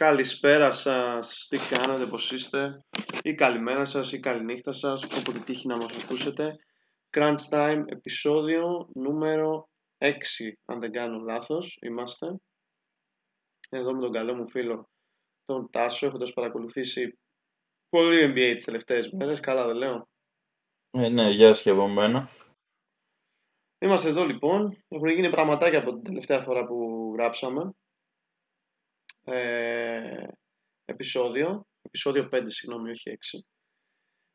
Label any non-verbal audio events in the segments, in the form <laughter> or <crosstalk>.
Καλησπέρα σας, τι κάνετε, πώς είστε; Ή καλημέρα σας ή καληνύχτα σας, όποτε τύχει να μας ακούσετε. Crunch Time, επεισόδιο νούμερο 6, αν δεν κάνω λάθος, είμαστε. Εδώ με τον καλό μου φίλο τον Τάσο, έχοντας παρακολουθήσει πολύ NBA τις τελευταίες μέρες, καλά δεν λέω. Ε, ναι, γεια σας και από μένα. Είμαστε εδώ λοιπόν, έχουν γίνει πραγματάκια από την τελευταία φορά που γράψαμε. Ε, επεισόδιο, επεισόδιο 5 συγγνώμη, όχι 6.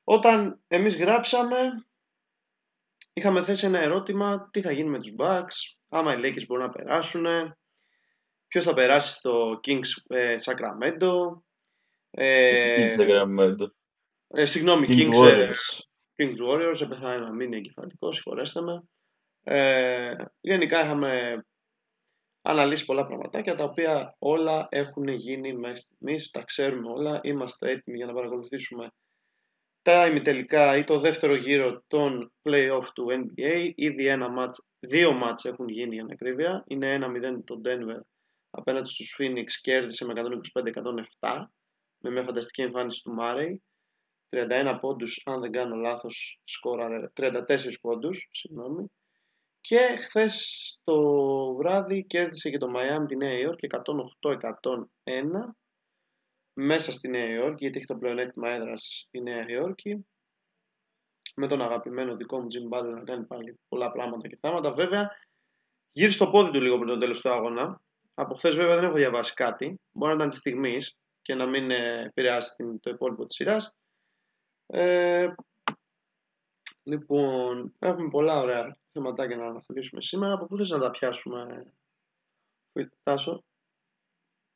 Όταν εμείς γράψαμε, είχαμε θέσει ένα ερώτημα, τι θα γίνει με τους Bucks, άμα οι Lakers μπορούν να περάσουν, ποιος θα περάσει στο Kings ε, Sacramento. Ε, Kings Sacramento. Ε, συγγνώμη, Kings, Kings ε, Warriors. Kings Warriors, έπεθα να μην είναι εγκεφαλικό, συγχωρέστε με. Ε, γενικά είχαμε αναλύσει πολλά πραγματάκια τα οποία όλα έχουν γίνει μέχρι στιγμής, τα ξέρουμε όλα, είμαστε έτοιμοι για να παρακολουθήσουμε τα ημιτελικά ή το δεύτερο γύρο των play-off του NBA. Ήδη ένα match, δύο μάτς έχουν γίνει για ακρίβεια. Είναι 1-0 το Denver απέναντι στους Phoenix, κέρδισε με 125-107 με μια φανταστική εμφάνιση του Murray. 31 πόντους, αν δεν κάνω λάθος, σκόρα 34 πόντους, συγγνώμη. Και χθες το βράδυ κέρδισε και το Miami τη Νέα Υόρκη 108-101 μέσα στη Νέα Υόρκη, γιατί έχει το πλεονέκτημα έδρας η Νέα Υόρκη. Με τον αγαπημένο δικό μου Jim Butler να κάνει πάλι πολλά πράγματα και θάματα. Βέβαια, γύρισε το πόδι του λίγο πριν τον τέλος του αγώνα. Από χθες, βέβαια, δεν έχω διαβάσει κάτι. Μπορεί να ήταν της στιγμής και να μην ε, επηρεάσει το υπόλοιπο της σειράς. Ε, λοιπόν, έχουμε πολλά ωραία θεματάκια να αναφερήσουμε σήμερα. Από πού θες να τα πιάσουμε, Τάσο;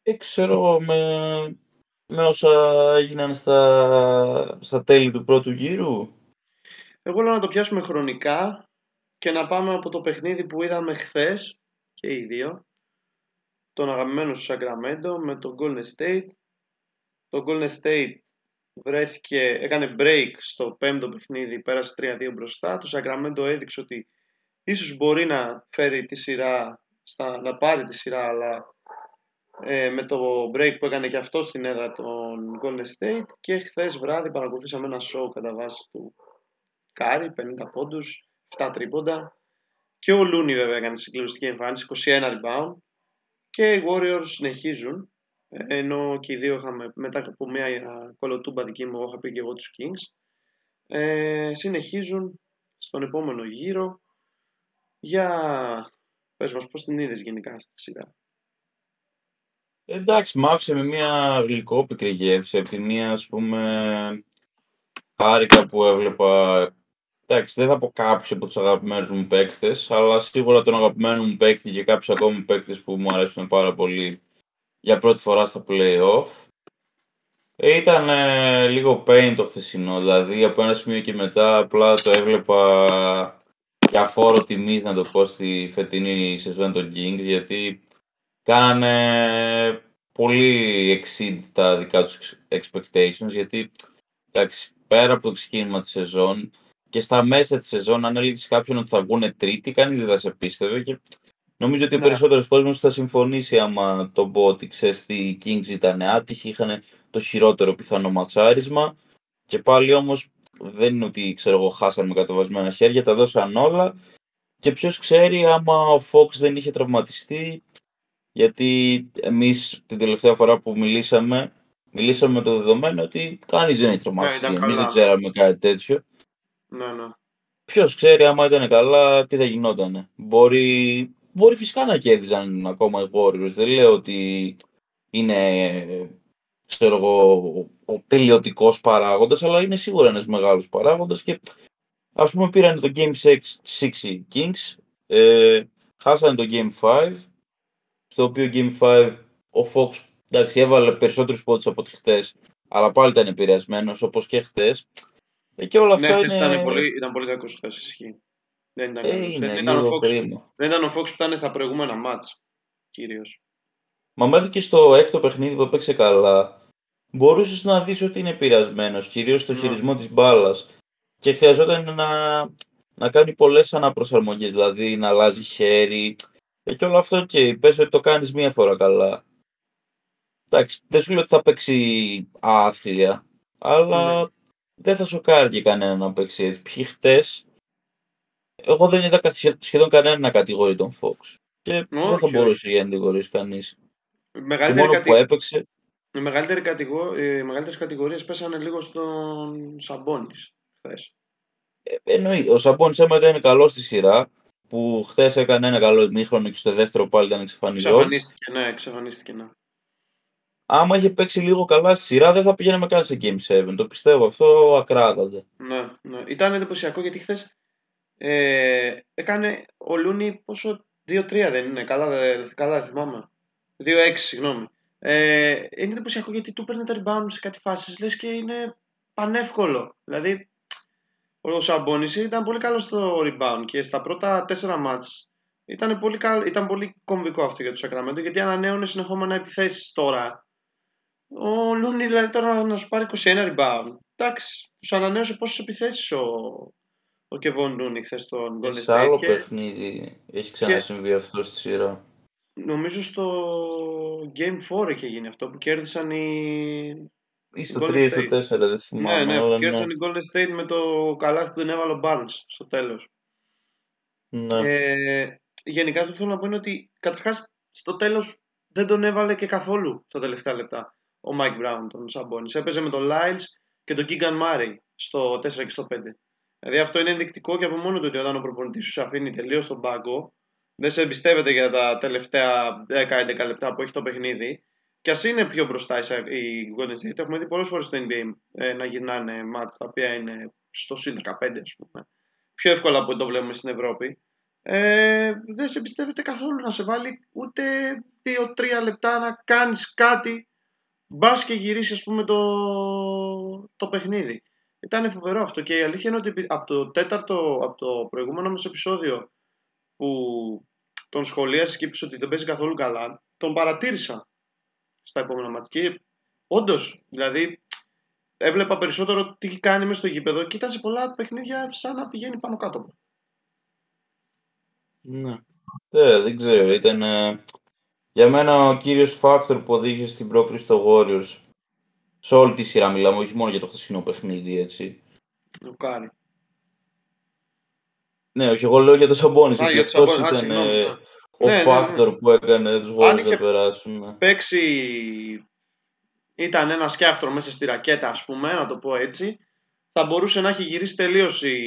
Ε, ξέρω με, με όσα έγιναν στα, στα τέλη του πρώτου γύρου. Εγώ λέω να το πιάσουμε χρονικά και να πάμε από το παιχνίδι που είδαμε χθες και οι δύο τον αγαπημένο σου Σαγκραμέντο με τον Golden State. Το Golden State βρέθηκε, έκανε break στο πέμπτο παιχνίδι, πέρασε 3-2 μπροστά. Το Σακραμέντο έδειξε ότι ίσως μπορεί να φέρει τη σειρά, στα, να πάρει τη σειρά, αλλά ε, με το break που έκανε και αυτό στην έδρα των Golden State και χθες βράδυ παρακολουθήσαμε ένα show κατά βάση του Κάρι, 50 πόντους, 7 τρίποντα. Και ο Λούνι βέβαια έκανε συγκλονιστική εμφάνιση, 21 rebound. Και οι Warriors συνεχίζουν ενώ και οι δύο είχαμε μετά από μια κολοτούμπα δική μου, είχα πει και εγώ τους Kings ε, συνεχίζουν στον επόμενο γύρο για πες μας πώς την είδες γενικά στη σειρά. Εντάξει, μ' άφησε με μια γλυκόπικρη γεύση από τη μία ας πούμε χάρηκα που έβλεπα Εντάξει, δεν θα πω κάποιους από τους αγαπημένους μου παίκτες, αλλά σίγουρα τον αγαπημένο μου παίκτη και κάποιους ακόμη παίκτες που μου αρέσουν πάρα πολύ για πρώτη φορά στα playoff. Ε, ήταν ε, λίγο pain το χθεσινό, δηλαδή από ένα σημείο και μετά απλά το έβλεπα για φόρο τιμής να το πω στη φετινή σεζόν των Kings γιατί κάνανε πολύ exceed τα δικά τους expectations γιατί εντάξει, πέρα από το ξεκίνημα της σεζόν και στα μέσα της σεζόν αν έλεγες κάποιον ότι θα βγουν τρίτη κανείς δεν θα σε πίστευε και νομίζω ότι ο ναι. περισσότερος κόσμος θα συμφωνήσει άμα το πω ότι ξέρεις οι Kings ήταν άτυχοι, είχαν το χειρότερο πιθανό ματσάρισμα και πάλι όμως δεν είναι ότι ξέρω εγώ χάσαν με κατεβασμένα χέρια, τα δώσαν όλα και ποιος ξέρει άμα ο Fox δεν είχε τραυματιστεί γιατί εμείς την τελευταία φορά που μιλήσαμε μιλήσαμε με το δεδομένο ότι κανείς δεν έχει τραυματιστεί, ναι, εμείς δεν ξέραμε κάτι τέτοιο. Ναι, ναι. Ποιος ξέρει άμα ήταν καλά, τι θα γινόταν. Μπορεί, μπορεί φυσικά να κέρδιζαν ακόμα οι Warriors. Δεν λέω ότι είναι ξέρω εγώ, ο τελειωτικός παράγοντας, αλλά είναι σίγουρα ένας μεγάλος παράγοντας. Και ας πούμε πήραν το Game 6, 6 Kings, ε, χάσανε το Game 5, στο οποίο Game 5 ο Fox εντάξει, έβαλε περισσότερους πόντους από ό,τι χτες, αλλά πάλι ήταν επηρεασμένος όπως και χτες. Ε, και όλα αυτά ναι, είναι... ήταν πολύ, ήταν πολύ κακός χθες, ισχύει. Δεν ήταν, ε, είναι, δεν, ήταν ο Fox, δεν ήταν ο Fox που ήταν στα προηγούμενα μάτς, κυρίως. Μα μέχρι και στο έκτο παιχνίδι που έπαιξε καλά, μπορούσες να δεις ότι είναι επηρεασμένο, κυρίως στο ναι. χειρισμό της μπάλας. Και χρειαζόταν να, να κάνει πολλές αναπροσαρμογές, δηλαδή να αλλάζει χέρι. Ε, και όλο αυτό και πες ότι το κάνεις μία φορά καλά. εντάξει, δεν σου λέω ότι θα παίξει άθλια, αλλά ναι. δεν θα σοκάρει και κανένα να παίξει έτσι. Ποιοι χτες, εγώ δεν είδα σχεδόν κανένα να κατηγορεί τον Fox. Και δεν θα μπορούσε να κατηγορήσει κανείς. Μεγαλύτερη μόνο που έπαιξε. Οι μεγαλύτερες κατηγορίες πέσανε λίγο στον Σαμπόνι χθες. Ε, εννοεί. Ο Σαμπόνι έμεινε είναι καλός στη σειρά. Που χθες έκανε ένα καλό ημίχρονο και στο δεύτερο πάλι ήταν εξαφανισμένο. Εξαφανίστηκε, ναι, εξαφανίστηκε, ναι. Άμα είχε παίξει λίγο καλά στη σειρά, δεν θα πηγαίναμε καν σε Game 7. Το πιστεύω αυτό ακράδαντα. Ναι, ναι. Ήταν εντυπωσιακό γιατί χθες ε, έκανε ο Λούνι πόσο 2-3 δεν είναι, καλά, καλά δεν θυμάμαι. 2-6, συγγνώμη. Ε, είναι εντυπωσιακό γιατί του παίρνει τα rebound σε κάτι φάσεις, λες και είναι πανεύκολο. Δηλαδή, ο Σαμπόνι ήταν πολύ καλός στο rebound και στα πρώτα 4 μάτς ήταν πολύ, καλ... ήταν πολύ κομβικό αυτό για το Σακραμέντο γιατί ανανέωνε συνεχόμενα επιθέσεις τώρα. Ο Λούνι δηλαδή τώρα να σου πάρει 21 rebound. Εντάξει, τους ανανέωσε πόσες επιθέσεις ο, ο Κεβόν Λούνι χθε στον Golden State. Σε άλλο και... παιχνίδι έχει ξανασυμβεί και... αυτό στη σειρά. Νομίζω στο Game 4 είχε γίνει αυτό που κέρδισαν οι. ή στο 3 ή στο 4, δεν θυμάμαι. Ναι, ναι, που κέρδισαν ναι. οι Golden State με το καλάθι που δεν έβαλε ο Barnes στο τέλος. Ναι. Ε, γενικά αυτό θέλω να πω είναι ότι καταρχάς στο τέλος δεν τον έβαλε και καθόλου τα τελευταία λεπτά ο Mike Brown, τον Σαμπόνι. Έπαιζε με τον Lyles και τον Keegan Murray στο 4 και στο 5. Δηλαδή αυτό είναι ενδεικτικό και από μόνο του ότι όταν ο προπονητής σου αφήνει τελείως τον πάγκο, δεν σε εμπιστεύεται για τα τελευταία 10-11 λεπτά που έχει το παιχνίδι. Και ας είναι πιο μπροστά οι Golden State, έχουμε δει πολλές φορές στο NBA ε, να γυρνάνε μάτια τα οποία είναι στο συν 15, ας πούμε. Πιο εύκολα από ό,τι το βλέπουμε στην Ευρώπη. Ε, δεν σε εμπιστεύεται καθόλου να σε βάλει ούτε 2-3 λεπτά να κάνεις κάτι. Μπας και γυρίσεις, ας πούμε, το, το παιχνίδι. Ήταν φοβερό αυτό και η αλήθεια είναι ότι από το τέταρτο, από το προηγούμενο μας επεισόδιο που τον σχολίασες και είπες ότι δεν παίζει καθόλου καλά, τον παρατήρησα στα επόμενα μάτια. Και όντως, δηλαδή, έβλεπα περισσότερο τι κάνει μέσα στο γήπεδο και ήταν σε πολλά παιχνίδια σαν να πηγαίνει πάνω κάτω. Ναι. Ε, δεν ξέρω, ήταν ε, για μένα ο κύριος factor που οδήγησε στην πρόκριση τους Warriors σε όλη τη σειρά μιλάμε, όχι μόνο για το χθεσινό παιχνίδι, έτσι. Ο Κάρι. Ναι, όχι, εγώ λέω για το Σαμπόνις. Γιατί αυτός ήταν ε, ο ναι, factor ναι, ναι. που έκανε τους Warriors να περάσουν. Ναι. Παίξει. Ήταν ένα σκιάφτρο μέσα στη ρακέτα, ας πούμε, να το πω έτσι. Θα μπορούσε να έχει γυρίσει τελείως η,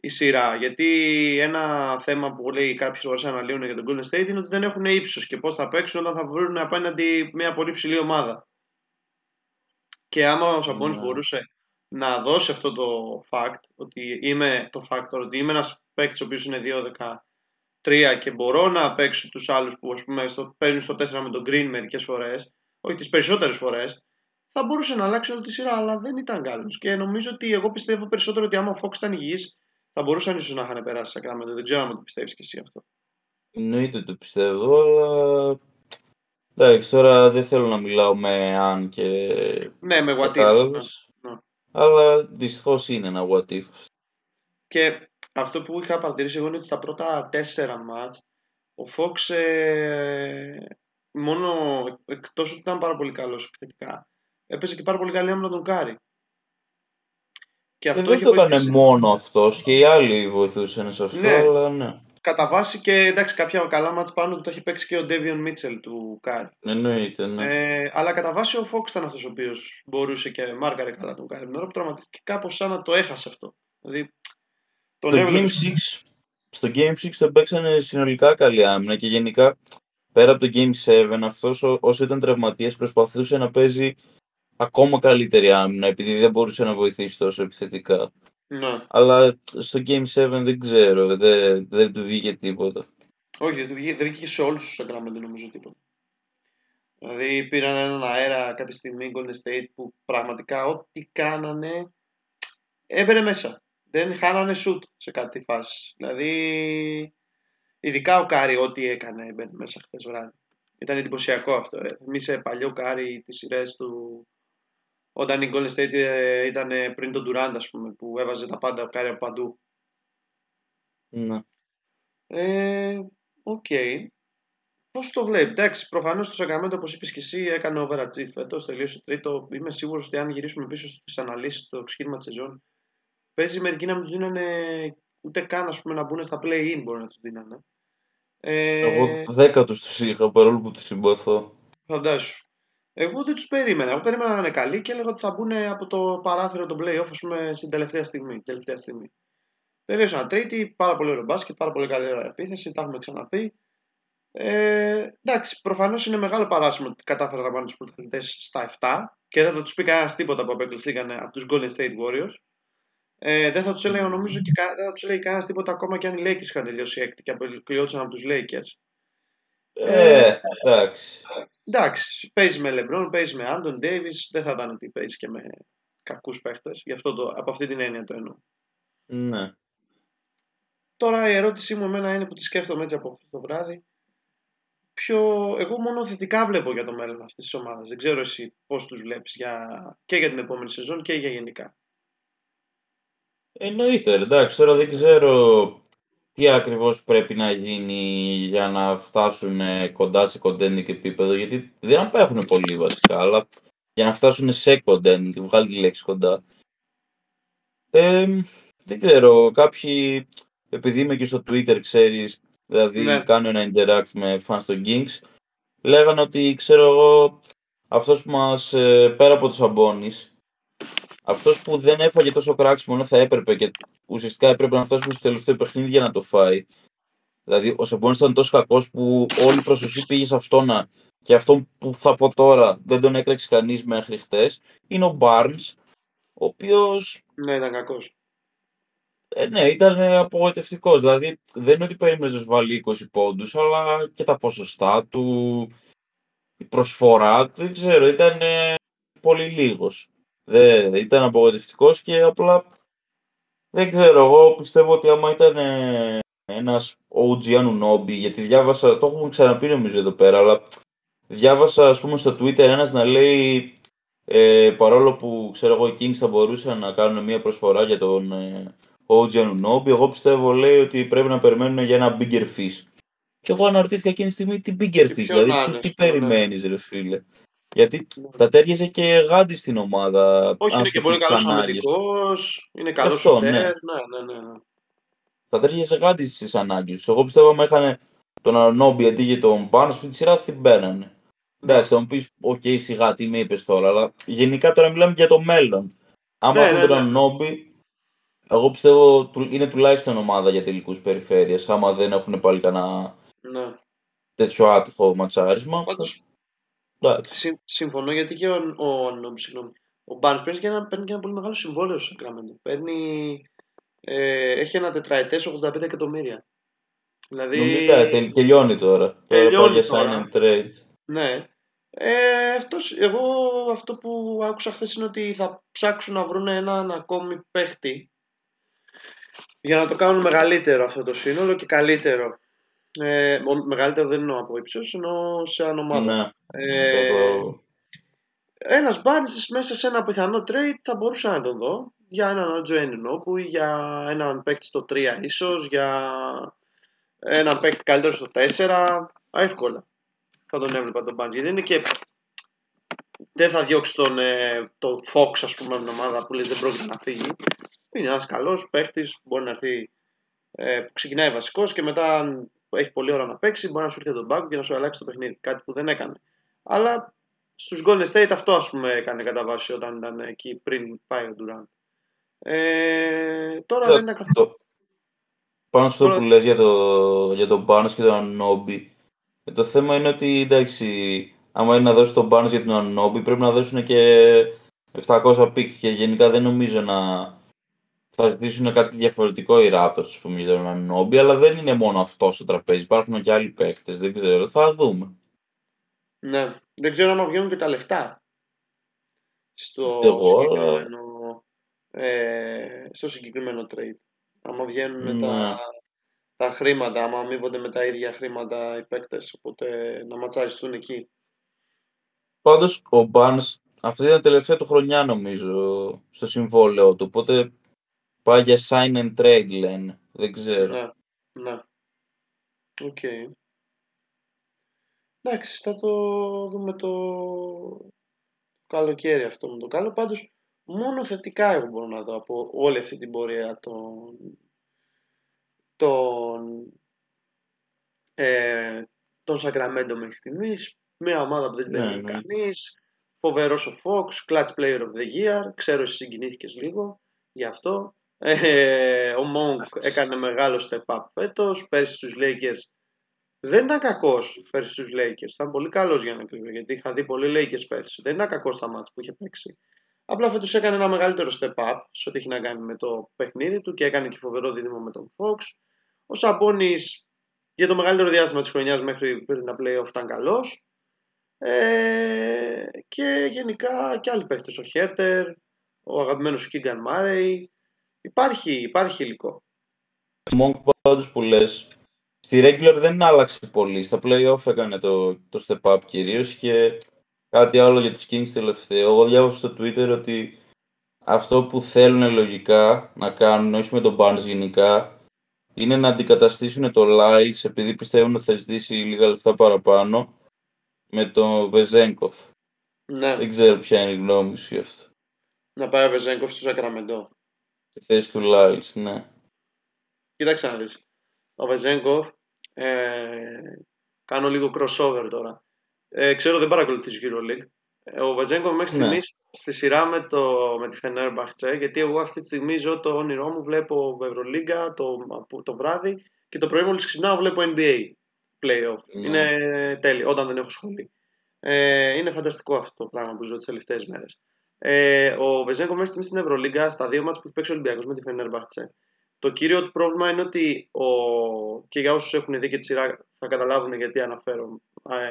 η σειρά. Γιατί ένα θέμα που λέει κάποιε φορέ αναλύουν για τον Golden State είναι ότι δεν έχουν ύψος και πώς θα παίξουν όταν θα βρουν απέναντι μια πολύ ψηλή ομάδα. Και άμα ο Σαμπόνι ναι. μπορούσε να δώσει αυτό το fact, ότι είμαι το factor, ότι είμαι ένας παίκτης ο οποίος είναι 2-13 και μπορώ να παίξω τους άλλους που ας πούμε, στο, παίζουν στο 4 με τον Green μερικές φορές, όχι τις περισσότερες φορές, θα μπορούσε να αλλάξει όλη τη σειρά, αλλά δεν ήταν καλός. Και νομίζω ότι εγώ πιστεύω περισσότερο ότι άμα ο Fox ήταν υγιής, θα μπορούσαν ίσως να είχαν περάσει σε κράμματα. Δεν ξέρω αν το πιστεύεις και εσύ αυτό. Εννοείται το πιστεύω, αλλά Εντάξει, τώρα δεν θέλω να μιλάω με αν και. Ναι, με what if. Ναι. Αλλά δυστυχώς είναι ένα what if. Και αυτό που είχα παρατηρήσει εγώ είναι ότι στα πρώτα τέσσερα ματς ο Fox ε, μόνο εκτός ότι ήταν πάρα πολύ καλός επιθετικά έπαιζε και πάρα πολύ καλή άμυνα τον Κάρι. Και ε, αυτό δεν το έκανε μόνο αυτός και οι άλλοι βοηθούσαν σε αυτό, ναι. αλλά ναι κατά βάση και εντάξει, κάποια καλά ματς πάνω του το έχει παίξει και ο Ντέβιον Μίτσελ του Κάρι. Εννοείται, ναι. Ε, αλλά κατά βάση ο Φόξ ήταν αυτός ο οποίος μπορούσε και μάρκαρε καλά τον Κάρι. Την που τραυματίστηκε κάπως σαν να το έχασε αυτό. Δηλαδή, τον στο, Game 6, στο Game 6 το παίξανε συνολικά καλή άμυνα και γενικά πέρα από το Game 7 αυτός όσο ήταν τραυματίας προσπαθούσε να παίζει ακόμα καλύτερη άμυνα επειδή δεν μπορούσε να βοηθήσει τόσο επιθετικά. Ναι. Αλλά στο Game 7 δεν ξέρω, δεν, δεν του βγήκε τίποτα. Όχι, δεν, του βγήκε, δεν βγήκε σε όλους τους Sacramento νομίζω τίποτα. Δηλαδή πήραν έναν αέρα κάποια στιγμή Golden State που πραγματικά ό,τι κάνανε έμπαινε μέσα. Δεν χάνανε σουτ σε κάτι φάση. Δηλαδή ειδικά ο Κάρι ό,τι έκανε έμπαινε μέσα χθες βράδυ. Ήταν εντυπωσιακό αυτό. Ε. σε παλιό Κάρι τις σειρές του όταν η Golden State ε, ήταν πριν τον Durant, ας πούμε, που έβαζε τα πάντα κάρι από παντού. Ναι. Ε, okay. Πώς το βλέπεις, εντάξει, προφανώς το Σακραμέντο, όπως είπες και εσύ, έκανε overachieve φέτος, τελείωσε τρίτο. Είμαι σίγουρος ότι αν γυρίσουμε πίσω στις αναλύσεις στο ξεκίνημα της σεζόν, παίζει μερικοί να μην τους δίνανε ούτε καν ας πούμε, να μπουν στα play-in μπορεί να τους δίνανε. Ε, Εγώ δέκατου τους είχα παρόλο που του συμπαθώ. Φαντάσου. Εγώ δεν τους περίμενα. Εγώ περίμενα να είναι καλοί και έλεγα ότι θα μπουν από το παράθυρο των playoff ας πούμε, στην τελευταία στιγμή. Τελευταία στιγμή. Τελείωσαν τρίτη, πάρα πολύ ωραίο μπάσκετ, πάρα πολύ καλή επίθεση, τα έχουμε ξαναπεί. Ε, εντάξει, προφανώς είναι μεγάλο παράσημο ότι κατάφεραν να πάνε τους πρωταθλητές στα 7 και δεν θα τους πει κανένας τίποτα που απεκλειστήκαν από τους Golden State Warriors. Ε, δεν θα τους έλεγα νομίζω και δεν θα τους έλεγε κανένας τίποτα ακόμα και αν οι Lakers είχαν τελειώσει έκτη και απεκλειόντουσαν από τους Lakers. Ε, εντάξει. Εντάξει, παίζει με LeBron, παίζει με Άντων Davis, δεν θα ήταν ότι παίζει και με κακούς παίχτες. Γι' αυτό το, από αυτή την έννοια το εννοώ. Ναι. Τώρα η ερώτησή μου εμένα είναι που τη σκέφτομαι έτσι από αυτό το βράδυ πιο... Εγώ μόνο θετικά βλέπω για το μέλλον αυτής της ομάδας. Δεν ξέρω εσύ πώς τους βλέπεις για... και για την επόμενη σεζόν και για γενικά. Εννοείται, εντάξει. Τώρα δεν ξέρω τι ακριβώς πρέπει να γίνει για να φτάσουν κοντά σε contending επίπεδο, γιατί δεν απέχουν πολύ βασικά, αλλά για να φτάσουν σε contending, βγάλει τη λέξη κοντά. Ε, δεν ξέρω, κάποιοι, επειδή είμαι και στο Twitter, ξέρεις, δηλαδή ναι. κάνω ένα interact με fans των Kings, λέγανε ότι ξέρω εγώ αυτός που μας ε, πέρα από τους αμπώνεις, αυτός που δεν έφαγε τόσο κράξιμο ενώ θα έπρεπε και ουσιαστικά έπρεπε να φτάσουμε στο τελευταίο παιχνίδι για να το φάει. Δηλαδή ο Σαμπόνις ήταν τόσο κακός που όλη η προσοχή πήγε σε αυτόν και αυτό που θα πω τώρα δεν τον έκραξε κανείς μέχρι χτες είναι ο Barnes ο οποίος... Ναι, ήταν κακός. Ε, ναι, ήταν απογοητευτικός. Δηλαδή, δεν είναι ότι περίμενες να βάλει 20 πόντους, αλλά και τα ποσοστά του, η προσφορά του, δεν ξέρω, ήταν πολύ λίγος. Δεν, ήταν απογοητευτικός και απλά δεν ξέρω. Εγώ πιστεύω ότι άμα ήταν ένας OG Anunobi, γιατί διάβασα, το έχουμε ξαναπεί νομίζω εδώ πέρα, αλλά διάβασα ας πούμε στο Twitter ένας να λέει ε, παρόλο που ξέρω εγώ οι Kings θα μπορούσαν να κάνουν μια προσφορά για τον ε, ο Τζανουνόμπι, εγώ πιστεύω λέει ότι πρέπει να περιμένουν για ένα bigger fish. Και εγώ αναρωτήθηκα εκείνη τη στιγμή τι bigger fish, δηλαδή τι, τι περιμένεις, ρε φίλε; Γιατί θα ταίριαζε και γάντι στην ομάδα. Όχι, είναι και πολύ καλός αμυντικός, είναι καλός σουτέρ. Ναι. ναι, ναι, ναι, ναι. Θα ταίριαζε γάντι στις ανάγκες του. Εγώ πιστεύω ότι είχαν τον Ανόμπι αντί για τον Μπαρνς, αυτή τη σειρά θα την παίρνανε. Εντάξει, θα μου πεις, οκ, σιγά, τι με είπες τώρα, αλλά γενικά τώρα μιλάμε για το μέλλον. Άμα ναι, ναι, τον Ανόμπι, εγώ πιστεύω είναι τουλάχιστον ομάδα για τελικούς περιφέρειες, άμα δεν έχουν πάλι κανένα ναι. τέτοιο άτυχο ματσάρισμα. Πάντως, συμφωνώ γιατί και ο, ο, ο, συγγνώμη, ο Μπάρνς παίρνει και, ένα, παίρνει και ένα πολύ μεγάλο συμβόλαιο στο Σακραμέντο. Παίρνει, ε, έχει ένα τετραετές 85 εκατομμύρια. Δηλαδή... Νομίζω, τελειώνει τώρα. Τελειώνει τώρα. Sign and trade. Ναι. Ε, αυτός, εγώ αυτό που άκουσα χθες είναι ότι θα ψάξουν να βρουν έναν ακόμη παίχτη για να το κάνουν μεγαλύτερο αυτό το σύνολο και καλύτερο. Ε, μεγαλύτερο δεν εννοώ από ύψος, εννοώ σε ομάδα. Ναι. Ε, ένας Barnes μέσα σε ένα πιθανό trade θα μπορούσα να τον δω για έναν Ότζο Ενινόπου ή για έναν παίκτη στο 3 ίσως, για έναν παίκτη καλύτερο στο 4, εύκολα θα τον έβλεπα τον Barnes. Γιατί είναι και δεν θα διώξει τον, ε, τον Fox, ας πούμε, την ομάδα που λες δεν πρόκειται να φύγει. Είναι ένας καλός παίχτη που μπορεί να έρθει, ε, που ξεκινάει βασικός και μετά, αν έχει πολλή ώρα να παίξει, μπορεί να σου έρθει τον πάγκο και να σου αλλάξει το παιχνίδι. Κάτι που δεν έκανε. Αλλά στους Golden State αυτό ας πούμε έκανε κατά βάση όταν ήταν εκεί πριν πάει ο Durant. Ε, τώρα δεν είναι καθόλου. Πάνω στο που λες για, το, για τον Barnes και τον Ανόμπι, ε, το θέμα είναι ότι εντάξει, άμα είναι να δώσεις τον Barnes για τον Ανόμπι, πρέπει να δώσουν και 700 pick και γενικά δεν νομίζω να, θα ζητήσουν κάτι διαφορετικό οι Raptors, ας πούμε, για τον Ανόμπι, αλλά δεν είναι μόνο αυτό στο τραπέζι. Υπάρχουν και άλλοι παίκτες. Δεν ξέρω, θα δούμε. Ναι. Δεν ξέρω αν βγαίνουν και τα λεφτά. Στο, Εγώ... συγκεκριμένο, ε, στο συγκεκριμένο trade. Άμα βγαίνουν ναι. τα, τα χρήματα, άμα αμείβονται με τα ίδια χρήματα οι παίκτες, οπότε να ματσαριστούν εκεί. Πάντως ο Barnes αυτή είναι η τελευταία του χρονιά νομίζω στο συμβόλαιο του. Οπότε Πάει για sign and trade λένε. Δεν ξέρω. Ναι, ναι. Okay. Εντάξει, θα το δούμε το καλοκαίρι αυτό με το καλό. Πάντως, μόνο θετικά εγώ μπορώ να δω από όλη αυτή την πορεία των, των, ε, των Sacramento μέχρι στιγμής. Μια ομάδα που δεν την ναι, ναι. κανείς. Φοβερός ο Fox, Clutch Player of the Year. Ξέρω εσύ συγκινήθηκες λίγο γι' αυτό. Ε, ο Monk έκανε μεγάλο step up φέτος. Πέρσι στους Lakers δεν ήταν κακός πέρσι στους Lakers. Ήταν πολύ καλός για να κρύβω γιατί είχα δει πολλοί Lakers πέρσι. Δεν ήταν κακός στα μάτια που είχε παίξει. Απλά φέτος έκανε ένα μεγαλύτερο step up σε ό,τι έχει να κάνει με το παιχνίδι του και έκανε και φοβερό δίδυμο με τον Fox. Ο Σαμπόνι για το μεγαλύτερο διάστημα της χρονιάς μέχρι πριν τα playoff ήταν καλός. Ε, και γενικά και άλλοι παίχτε. Ο Χέρτερ, ο αγαπημένος Κίγκαν Μάρεϊ. Υπάρχει, υπάρχει υλικό. Μόνο πάντω που λες, στη regular δεν άλλαξε πολύ. Στα playoff έκανε το, το step up κυρίως και κάτι άλλο για τους Kings τελευταίο. Εγώ διάβασα στο Twitter ότι αυτό που θέλουν λογικά να κάνουν, όχι με τον Barnes γενικά, είναι να αντικαταστήσουν το Lyles επειδή πιστεύουν ότι θα ζητήσει λίγα λεφτά παραπάνω με τον Βεζέγκοφ. Ναι. Δεν ξέρω ποια είναι η γνώμη σου γι' αυτό. Να πάει ο Βεζέγκοφ στο Σακραμεντό. Στη θέση του Lyles, ναι. Κοίταξε να δεις. Ο Βεζέγκοφ, ε, κάνω λίγο crossover τώρα. Ε, ξέρω δεν παρακολουθείς EuroLeague. Ε, ο Βεζέγκοφ μέχρι ναι. στιγμής στη σειρά με, το, με τη Fenerbahce, γιατί εγώ αυτή τη στιγμή ζω το όνειρό μου, βλέπω Ευρωλίγκα το, το βράδυ και το πρωί μόλις ξυπνάω βλέπω NBA playoff. Ναι. Είναι τέλειο, όταν δεν έχω σχολή. Ε, είναι φανταστικό αυτό το πράγμα που ζω τις τελευταίες μέρες. Ε, ο Βεζέγκο μέχρι στιγμή στην Ευρωλίγκα, στα δύο μάτια που έχει παίξει ο Ολυμπιακός με τη Φενέρμπαχτσε. Το κύριο του πρόβλημα είναι ότι ο... και για όσους έχουν δει και τη σειρά θα καταλάβουν γιατί αναφέρομαι,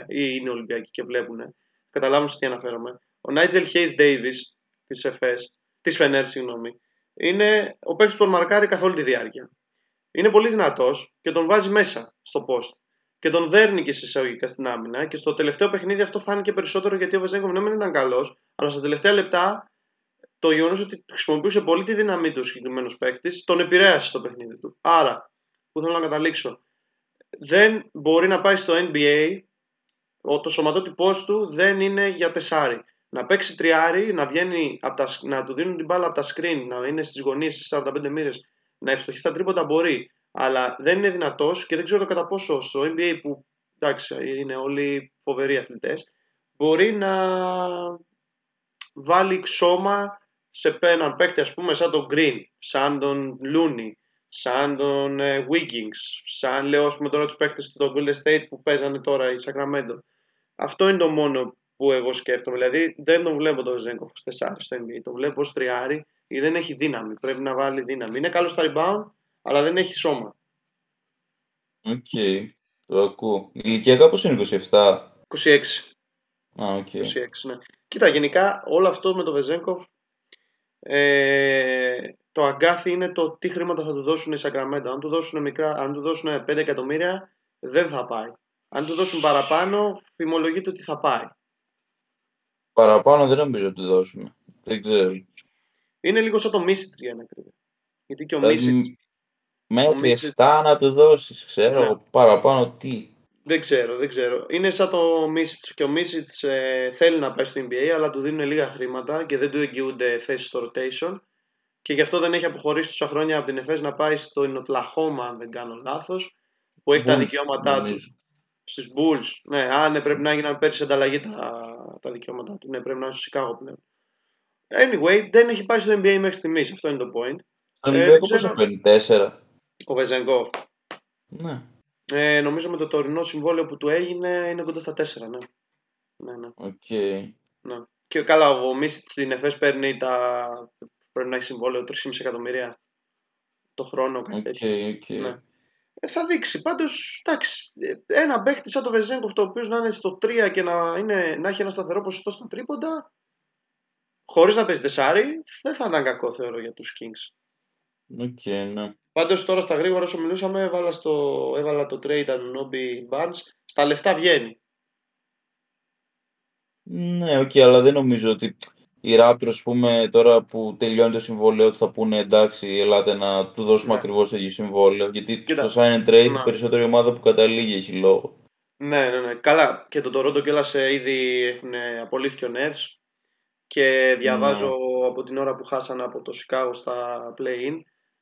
ή είναι Ολυμπιακοί και βλέπουν, θα καταλάβουν σε τι αναφέρομαι. Ο Νάιτζελ Χέις Ντέιβις της ΕΦΕΣ, της Φενέρ, συγγνώμη, είναι ο παίκτης που τον μαρκάρει καθ' όλη τη διάρκεια. Είναι πολύ δυνατός και τον βάζει μέσα στο post και τον δέρνει και σε εισαγωγικά στην άμυνα. Και στο τελευταίο παιχνίδι αυτό φάνηκε περισσότερο γιατί ο Βεζέγκοφ ναι, δεν ήταν καλός, αλλά στα τελευταία λεπτά το γεγονός ότι χρησιμοποιούσε πολύ τη δύναμή του ο συγκεκριμένος παίκτης τον επηρέασε στο παιχνίδι του. Άρα, που θέλω να καταλήξω, δεν μπορεί να πάει στο NBA, το σωματότυπό του δεν είναι για τεσάρι. Να παίξει τριάρι, να, βγαίνει τα, να του δίνουν την μπάλα από τα screen, να είναι στις γωνίες στις 45 μοίρες, να ευστοχεί στα τρίποτα μπορεί αλλά δεν είναι δυνατός και δεν ξέρω κατά πόσο στο NBA που εντάξει, είναι όλοι φοβεροί αθλητές, μπορεί να βάλει σώμα σε έναν παίκτη ας πούμε σαν τον Green, σαν τον Looney, σαν τον ε, Wiggins, σαν λέω ας πούμε τώρα τους παίκτες του Golden State που παίζανε τώρα η Sacramento. Αυτό είναι το μόνο που εγώ σκέφτομαι. Δηλαδή δεν τον βλέπω τον Ζέγκοφ ως τεσσάρι στο NBA, τον βλέπω ως τριάρι ή δεν έχει δύναμη. Πρέπει να βάλει δύναμη. Είναι καλός στα rebound, αλλά δεν έχει σώμα. Okay. το ακούω. Η ηλικία κάπως είναι 27. 26. Α, okay. 26, ναι. Κοίτα, γενικά όλο αυτό με το Βεζένκοφ ε, το αγκάθι είναι το τι χρήματα θα του δώσουν οι Σακραμέντο. Αν του δώσουν, μικρά, αν του δώσουν 5 εκατομμύρια, δεν θα πάει. Αν του δώσουν παραπάνω, φημολογείται ότι θα πάει. Παραπάνω δεν νομίζω ότι του δώσουν. Δεν ξέρω. Είναι λίγο σαν το Μίσιτς για να κρύβει. Γιατί και ο ε, Μίσιτ Μέχρι 7 να του δώσεις, ξέρω, ναι. παραπάνω τι. Δεν ξέρω, δεν ξέρω. Είναι σαν το Μίσιτς και ο Μίσιτς ε, θέλει να πάει στο NBA, αλλά του δίνουν λίγα χρήματα και δεν του εγγυούνται θέσεις στο rotation. Και γι' αυτό δεν έχει αποχωρήσει τόσα χρόνια από την ΕΦΕΣ να πάει στο Ινοτλαχώμα, αν δεν κάνω λάθος, που έχει τα δικαιώματά του. Στις Bulls. Ναι, α, ναι, πρέπει να έγιναν πέρσι ανταλλαγή τα, τα δικαιώματά του. Ναι, πρέπει να είναι στο Σικάγο πλέον. Anyway, δεν έχει πάει στο NBA μέχρι στιγμής. Αυτό είναι το point. Αν ε, πόσο παίρνει, 4. Ο Βεζενγκόφ. Ναι. Ε, νομίζω με το τωρινό συμβόλαιο που του έγινε είναι κοντά στα 4, ναι. Ναι, ναι. Okay. ναι. Και καλά, ο Μίσιτ στην ΕΦΕΣ παίρνει τα... πρέπει να έχει συμβόλαιο 3,5 εκατομμύρια το χρόνο. Κάτι okay, okay. Ναι. Ε, θα δείξει. Πάντως, εντάξει, ένα παίχτη σαν το Βεζέγκοφ το οποίος να είναι στο 3 και να, είναι, να έχει ένα σταθερό ποσοστό στα τρίποντα, χωρίς να παίζει τεσσάρι, δεν θα ήταν κακό θεωρώ για τους Kings. Okay, ναι. Πάντως τώρα στα γρήγορα όσο μιλούσαμε, έβαλα, στο, έβαλα το trade Anunobi Barnes. Στα λεφτά βγαίνει. Ναι, okay, αλλά δεν νομίζω ότι οι Raptors, πούμε, τώρα που τελειώνει το συμβόλαιο, ότι θα πούνε εντάξει, ελάτε να του δώσουμε ναι. ακριβώς το ίδιο συμβόλαιο. Γιατί Κοίτα. στο sign and trade, η περισσότερη ομάδα που καταλήγει έχει λόγο. Ναι, ναι, ναι. Καλά. Και το Toronto κιόλας ε, ήδη έχουν απολύθηκε ο Nurse και διαβάζω ναι. από την ώρα που χάσανε από το Chicago στα play-in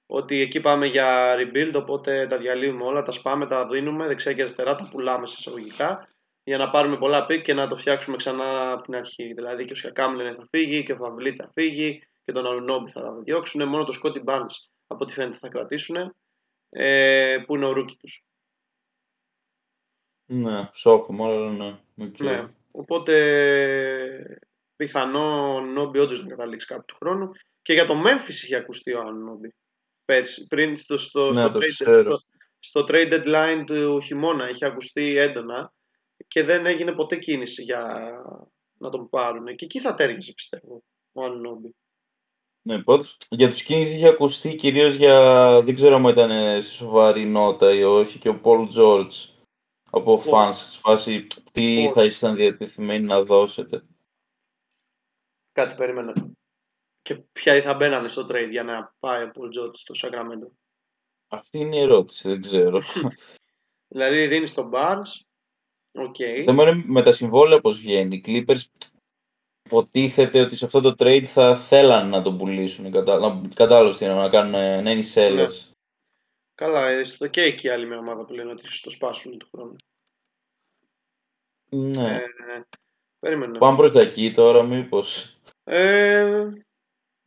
ότι εκεί πάμε για rebuild, οπότε τα διαλύουμε όλα, τα σπάμε, τα δίνουμε δεξιά και αριστερά, τα πουλάμε σε εισαγωγικά για να πάρουμε πολλά picks και να το φτιάξουμε ξανά από την αρχή. Δηλαδή και ο Σιακάμ θα φύγει και ο Φαν Βλιτ θα φύγει και τον Ανουνόμπι θα διώξουν. Μόνο το Σκότι Barnes από ό,τι φαίνεται θα κρατήσουν. Ε, που είναι ο rookie τους. Ναι, σόκο μόνο, ναι. Okay. ναι. Οπότε πιθανό ο Νόμπι όντως να καταλήξει κάποιο του χρόνου. Και για το Memphis είχε ακουστεί ο Νόμπι. Πέρσι, πριν στο, στο, ναι, στο, trade, στο, στο trade deadline του χειμώνα είχε ακουστεί έντονα και δεν έγινε ποτέ κίνηση για να τον πάρουν. Και εκεί θα τέργησε πιστεύω ο Αννόμπι. Ναι, πώς. Για τους Kings είχε ακουστεί κυρίως για, δεν ξέρω αν ήταν σε σοβαρή νότα ή όχι, και ο Paul George από fans, σε φάση τι θα ήσασταν διατεθειμένοι να δώσετε. Κάτσε, περίμενε. Και ποια θα μπαίνανε στο trade για να πάει ο Paul George στο Sacramento. Αυτή είναι η ερώτηση, δεν ξέρω. <laughs> δηλαδή δίνεις τον Barnes, Okay. θέμα είναι με τα συμβόλαια πώς βγαίνει. Οι Clippers υποτίθεται ότι σε αυτό το trade θα θέλαν να τον πουλήσουν. Κατάλαβες τι να κάνουν, να είναι sellers. Ναι. Καλά, ε, στο και εκεί άλλη μια ομάδα που λένε ότι το σπάσουν του χρόνου. Ναι. Ε, περίμενε. Πάμε προς τα εκεί τώρα μήπως. Ε,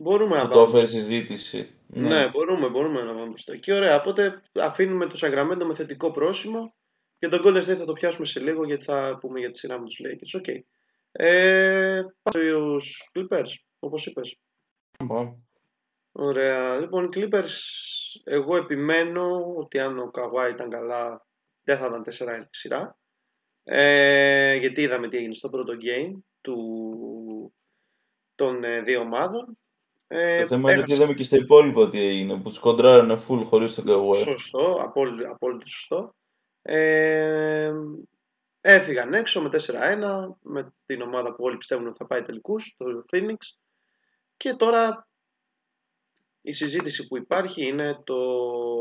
μπορούμε να πάμε. Το έφερε συζήτηση. Ναι. ναι, μπορούμε, μπορούμε να πάμε προς τα εκεί. Ωραία, οπότε αφήνουμε το Σαγκραμέντο με θετικό πρόσημο. Και τον Golden State θα το πιάσουμε σε λίγο γιατί θα πούμε για τη σειρά με τους Lakers. Ok. Okay. Ε, πάμε στους Clippers, όπως είπες. Ωραία. Λοιπόν, οι Clippers, εγώ επιμένω ότι αν ο Kawhi ήταν καλά, δεν θα ήταν 4 σειρά. Ε, γιατί είδαμε τι έγινε στο πρώτο game του, των ε, δύο ομάδων. Ε, το θέμα είναι ότι είδαμε και στα υπόλοιπα τι έγινε, που τους κοντράρανε full χωρίς τον Kawhi. Σωστό, απόλυτο, απόλυτο σωστό. Ε, έφυγαν έξω με 4-1 με την ομάδα που όλοι πιστεύουν ότι θα πάει τελικούς, το Phoenix. Και τώρα η συζήτηση που υπάρχει είναι το,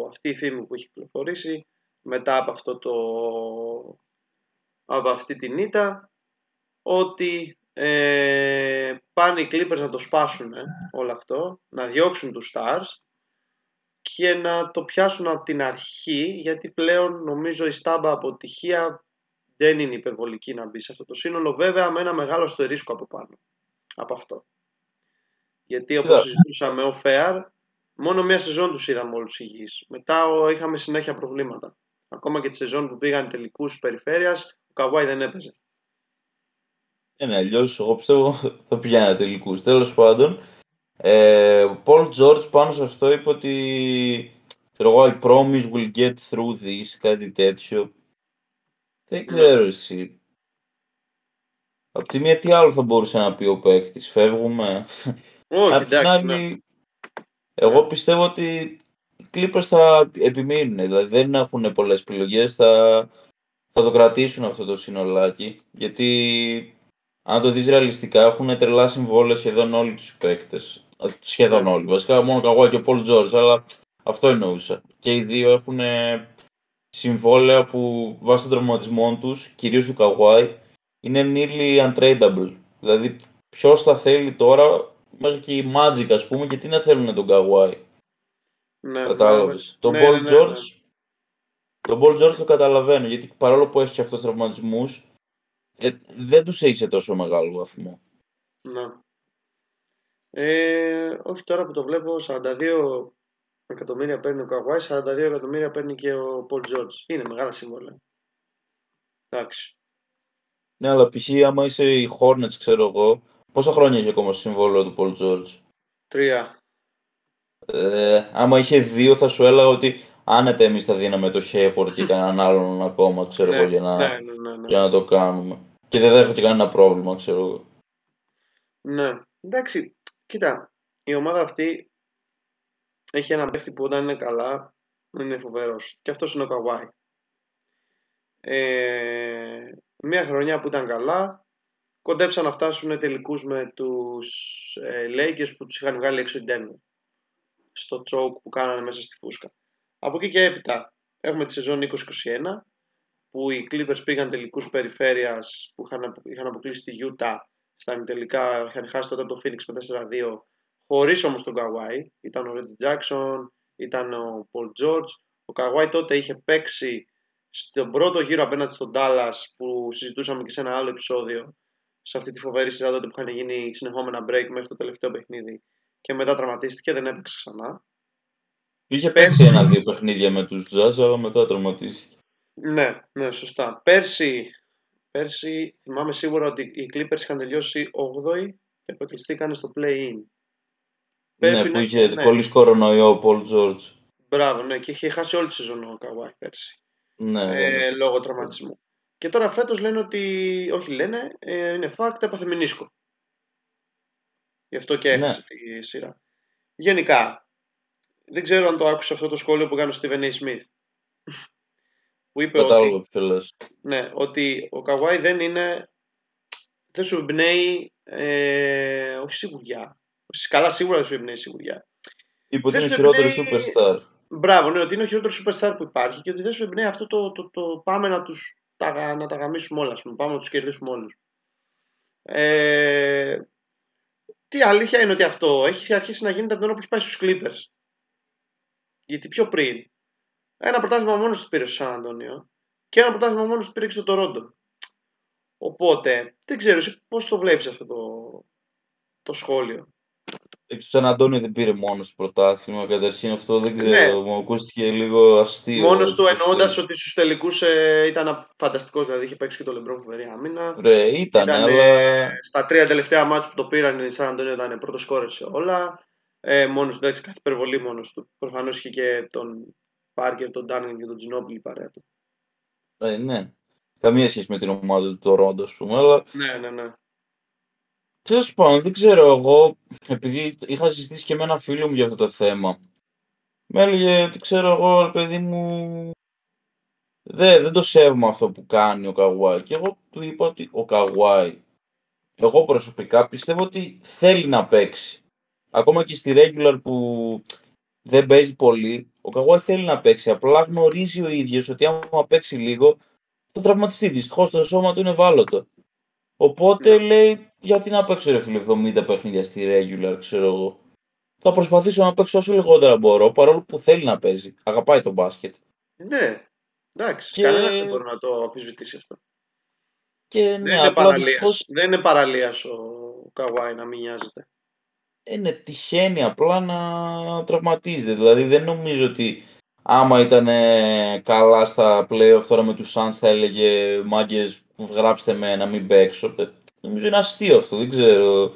αυτή η φήμη που έχει κυκλοφορήσει μετά από, αυτό το, από αυτή την ήττα ότι ε, πάνε οι Clippers να το σπάσουν όλο αυτό, να διώξουν τους Stars και να το πιάσουν από την αρχή γιατί πλέον νομίζω η στάμπα αποτυχία δεν είναι υπερβολική να μπει σε αυτό το σύνολο βέβαια με ένα μεγάλο αστερίσκο από πάνω από αυτό. Γιατί όπως yeah. συζητούσαμε ο Φέαρ μόνο μία σεζόν τους είδαμε όλους υγιείς. Μετά είχαμε συνέχεια προβλήματα. Ακόμα και τη σεζόν που πήγαν τελικούς περιφέρειας ο Καβάη δεν έπαιζε. Ε, ναι, αλλιώς εγώ πιστεύω θα πηγαίνει τελικούς. Τέλος πάντων, ε, ο Paul George πάνω σε αυτό είπε ότι ξέρω εγώ, I promise will get through this, κάτι τέτοιο. Δεν ξέρω εσύ. Απ' τη μία τι άλλο θα μπορούσε να πει ο παίκτης, φεύγουμε. Όχι, Απ' εντάξει, ναι. Εγώ πιστεύω ότι οι Clippers θα επιμείνουν, δηλαδή δεν έχουν πολλές επιλογές, θα, θα το κρατήσουν αυτό το συνολάκι, γιατί αν το δεις ρεαλιστικά έχουν τρελά συμβόλαια σχεδόν όλοι τους παίκτες. Σχεδόν όλοι. Βασικά μόνο Καγουάι και ο Πολ Τζόρτζ, αλλά αυτό εννοούσα. Και οι δύο έχουν συμβόλαια που βάσει των τραυματισμών τους, κυρίως του Καγουάι, είναι nearly untradeable. Δηλαδή, ποιος θα θέλει τώρα, μέχρι και η Magic ας πούμε, γιατί να θέλουν τον Καγουάι. Ναι, Κατάλαβες. Τον ναι, Paul ναι, George. Ναι. Τον Paul George το καταλαβαίνω γιατί παρόλο που έχει και αυτό τραυματισμούς, ε, δεν τους έχει σε τόσο μεγάλο βαθμό. Ναι. Ε, όχι τώρα που το βλέπω, 42 εκατομμύρια παίρνει ο Καβάη, 42 εκατομμύρια παίρνει και ο Πολ Τζόρτζ. Είναι μεγάλα σύμβολα. Εντάξει. Ναι, αλλά π.χ. άμα είσαι η Hornets, ξέρω εγώ, πόσα χρόνια έχει ακόμα στο συμβόλαιο του Πολ Τζόρτζ; Τρία. Ε, άμα είχε δύο, θα σου έλεγα ότι άνετα εμείς θα δίναμε το Shepard και κανέναν άλλον ακόμα, ξέρω εγώ, ναι, για, να, ναι, ναι, ναι, για να το κάνουμε. Και δεν θα έχω και κανένα πρόβλημα, ξέρω εγώ. Ναι, εντάξει. Κοίτα, η ομάδα αυτή έχει ένα παίχτη που όταν είναι καλά είναι φοβερός. Και αυτός είναι ο Καβάη. Ε, μια χρονιά που ήταν καλά, κοντέψαν να φτάσουν τελικούς με τους ε, Lakers που τους είχαν βγάλει έξω την Στο τσόκ που κάνανε μέσα στη φούσκα. Από εκεί και έπειτα έχουμε τη σεζόν 2021 που οι Clippers πήγαν τελικούς περιφέρειας που είχαν, είχαν αποκλείσει τη Utah στα τελικά είχαν χάσει τότε από το Phoenix με 4-2 χωρίς όμως τον Kawhi ήταν ο Reggie Jackson, ήταν ο Paul George ο Kawhi τότε είχε παίξει στον πρώτο γύρο απέναντι στον Dallas που συζητούσαμε και σε ένα άλλο επεισόδιο σε αυτή τη φοβερή σειρά τότε που είχαν γίνει συνεχόμενα break μέχρι το τελευταίο παιχνίδι και μετά τραυματίστηκε, δεν έπαιξε ξανά. Είχε παίξει ένα-δύο παιχνίδια με τους Jazz, αλλά μετά τραυματίστηκε. Ναι, ναι, σωστά. Πέρσι, πέρσι θυμάμαι σίγουρα ότι οι Clippers είχαν τελειώσει 8η και αποκλειστήκαν στο play-in. Ναι, που είχε ναι. πολύ κορονοϊό ο Paul George. Μπράβο, ναι, και είχε χάσει όλη τη σεζόν ο Kawhi πέρσι. Ναι, ε, ναι. λόγω τραυματισμού. Και τώρα φέτος λένε ότι. Όχι, λένε, ε, είναι fact, έπαθε μηνίσκο. Γι' αυτό και ναι. έχασε ναι. τη σειρά. Γενικά, δεν ξέρω αν το άκουσα αυτό το σχόλιο που κάνει ο Steven A. Smith. που είπε ότι, ναι, ότι ο Καβάη δεν είναι. Δεν σου εμπνέει. Ε, όχι σιγουριά. Καλά, σίγουρα δεν σου εμπνέει σιγουριά. Είπε ότι είναι χειρότερο superstar. Μπράβο, ναι, ότι είναι ο χειρότερος superstar που υπάρχει και ότι δεν σου εμπνέει αυτό το, το, το, πάμε να τους τα, να τα γαμίσουμε όλα, πούμε, πάμε να τους κερδίσουμε όλους. Ε, τι αλήθεια είναι ότι αυτό έχει αρχίσει να γίνεται από τον που έχει πάει στους Clippers. Γιατί πιο πριν, ένα πρωτάθλημα μόνος του πήρε στο Σαν Αντώνιο και ένα πρωτάθλημα μόνος του πήρε και στο Τορόντο. Οπότε, δεν ξέρω εσύ πώς το βλέπεις αυτό το, το σχόλιο; Ο Σαν Αντώνιο δεν πήρε μόνος στο πρωτάθλημα. Καταρχήν αυτό δεν ξέρω. Ναι. Μου ακούστηκε λίγο αστείο. Μόνος του εννοώντας ότι στους τελικούς ε, ήταν φανταστικός. Δηλαδή είχε παίξει και το Λεμπρό φοβερή άμυνα. Ρε, ήταν, ήταν αλλά... Στα τρία τελευταία μάτια που το πήραν η Σαν Αντώνιο ήταν πρώτος κόρε σε όλα. Ε, μόνος του, εντάξει, κάθε υπερβολή μόνος του. Προφανώς είχε και τον Πάρκερ, τον Ντάνιν και τον Τζινόπουλη παρέα του. Ε, ναι. Καμία σχέση με την ομάδα του Τωρόντο, ας πούμε. Αλλά... Ναι, ναι, ναι. Τέλος πάντων, δεν ξέρω εγώ, επειδή είχα συζητήσει και με ένα φίλο μου για αυτό το θέμα. Με έλεγε ότι ξέρω εγώ, παιδί μου, δεν, δεν το σέβομαι αυτό που κάνει ο Καγουάι. Και εγώ του είπα ότι ο Καγουάι, εγώ προσωπικά πιστεύω ότι θέλει να παίξει. Ακόμα και στη regular που δεν παίζει πολύ, ο Καγουάι θέλει να παίξει. Απλά γνωρίζει ο ίδιος ότι άμα παίξει λίγο, θα τραυματιστεί. Δυστυχώς το σώμα του είναι ευάλωτο. Οπότε ναι. λέει, γιατί να παίξω ρε φίλε 70 παιχνίδια στη regular, ξέρω εγώ. Θα προσπαθήσω να παίξω όσο λιγότερα μπορώ, παρόλο που θέλει να παίζει. Αγαπάει το μπάσκετ. Ναι, εντάξει, και... κανένας δεν μπορεί να το αμφισβητήσει αυτό. Και, ναι, δεν, είναι παραλίας. δεν είναι παραλίας ο Καβάη να μην νοιάζεται. Είναι τυχαίνει απλά να τραυματίζεται. Δηλαδή δεν νομίζω ότι άμα ήταν καλά στα playoff τώρα με τους Suns θα έλεγε μάγκες γράψτε με να μην παίξω. Νομίζω είναι αστείο αυτό, δεν ξέρω.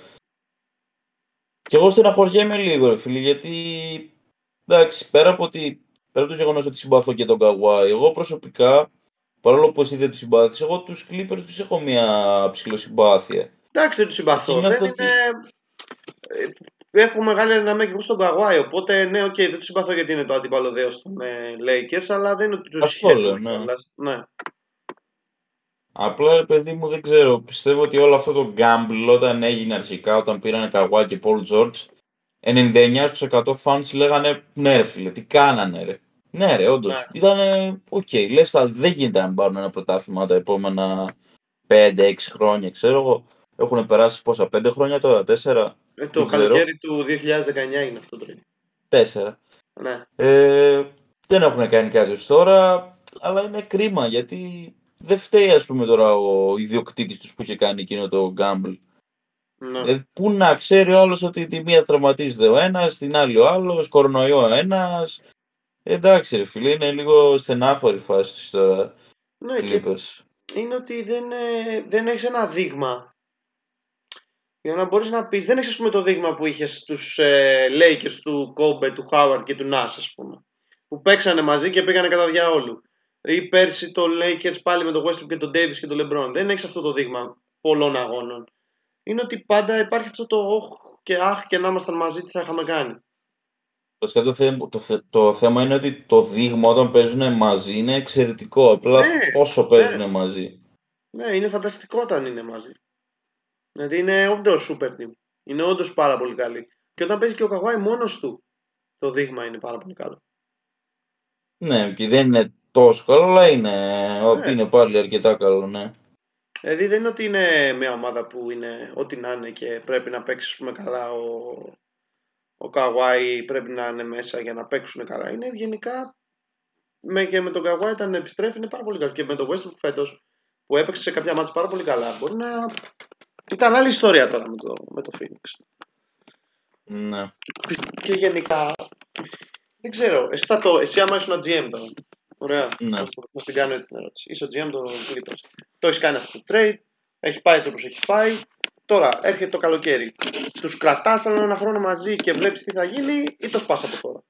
Και εγώ στεναχωριέμαι λίγο, ρε φίλε, γιατί εντάξει, πέρα από, ότι, πέρα από το γεγονός ότι συμπαθώ και τον Καουάι, εγώ προσωπικά, παρόλο που εσύ δεν τους συμπάθεις, εγώ τους Clippers τους έχω μια ψηλοσυμπάθεια. Εντάξει, δεν τους συμπαθώ. Δεν είναι... Ότι... Έχω μεγάλη δυναμία και εγώ στον Καουάι, οπότε ναι, okay, δεν τους συμπαθώ γιατί είναι το αντίπαλο δέος των Lakers, αλλά δεν είναι ότι τους συμπαθώ. Ναι. ναι. Απλά, παιδί μου, δεν ξέρω. Πιστεύω ότι όλο αυτό το gamble όταν έγινε αρχικά, όταν πήραν Καγουά και Paul George, 99% fans λέγανε ναι ρε φίλε, τι κάνανε ρε. Ναι ρε, όντως. Ναι. Ήτανε, ok, okay, λες δεν γίνεται να πάρουν ένα πρωτάθλημα τα επόμενα 5-6 χρόνια, ξέρω εγώ. Έχουν περάσει πόσα, 5 χρόνια τώρα, 4. Ε, το καλοκαίρι του 2019 είναι αυτό το 4. Ναι. Ε, δεν έχουν κάνει κάτι τώρα, αλλά είναι κρίμα γιατί δεν φταίει ας πούμε τώρα ο ιδιοκτήτης τους που είχε κάνει εκείνο το gamble. Ναι. Ε, πού να ξέρει ο ότι τη μία τραυματίζεται ο ένας, την άλλη ο άλλος, κορονοϊό ο ένας. Ε, εντάξει ρε φίλε, είναι λίγο στενάχωρη φάση τώρα. Ναι, και είναι ότι δεν, ε, δεν έχεις ένα δείγμα. Για να μπορείς να πεις, δεν έχεις πούμε το δείγμα που είχες στους ε, Lakers του Κόμπε, του Χάουαρτ και του Νάς ας πούμε. Που παίξανε μαζί και πήγανε κατά διαόλου ή πέρσι το Lakers πάλι με τον Westbrook και τον Davis και τον LeBron. Δεν έχεις αυτό το δείγμα πολλών αγώνων. Είναι ότι πάντα υπάρχει αυτό το όχ και αχ και να ήμασταν μαζί τι θα είχαμε κάνει. Το, θέμα, το, το θέμα είναι ότι το δείγμα όταν παίζουν μαζί είναι εξαιρετικό. Απλά ναι, όσο παίζουν ναι. μαζί. Ναι, είναι φανταστικό όταν είναι μαζί. Δηλαδή είναι όντως super team. Είναι όντως πάρα πολύ καλή. Και όταν παίζει και ο Καβάη μόνος του, το δείγμα είναι πάρα πολύ καλό. Ναι, και δεν είναι τόσο καλό, αλλά είναι, ναι. είναι πάλι αρκετά καλό, ναι. Δηλαδή δεν είναι ότι είναι μια ομάδα που είναι ό,τι να είναι και πρέπει να παίξει πούμε, καλά ο, ο Καβάη πρέπει να είναι μέσα για να παίξουν καλά. Είναι γενικά με, και με τον Καβάη όταν επιστρέφει είναι πάρα πολύ καλό. Και με τον Westbrook φέτος που έπαιξε σε κάποια μάτια πάρα πολύ καλά μπορεί να. Ήταν άλλη ιστορία τώρα με το, με το Phoenix. Ναι. Και γενικά δεν ξέρω. Εσύ, θα το, εσύ άμα ήσουν GM τώρα. Ωραία. Ναι. Να την κάνω έτσι την ερώτηση. Είσαι ο GM των Clippers. Το έχεις κάνει αυτό το trade. Έχει πάει έτσι όπως έχει πάει. Τώρα έρχεται το καλοκαίρι. Τους κρατάς άλλο ένα χρόνο μαζί και βλέπεις τι θα γίνει ή το σπάς από τώρα;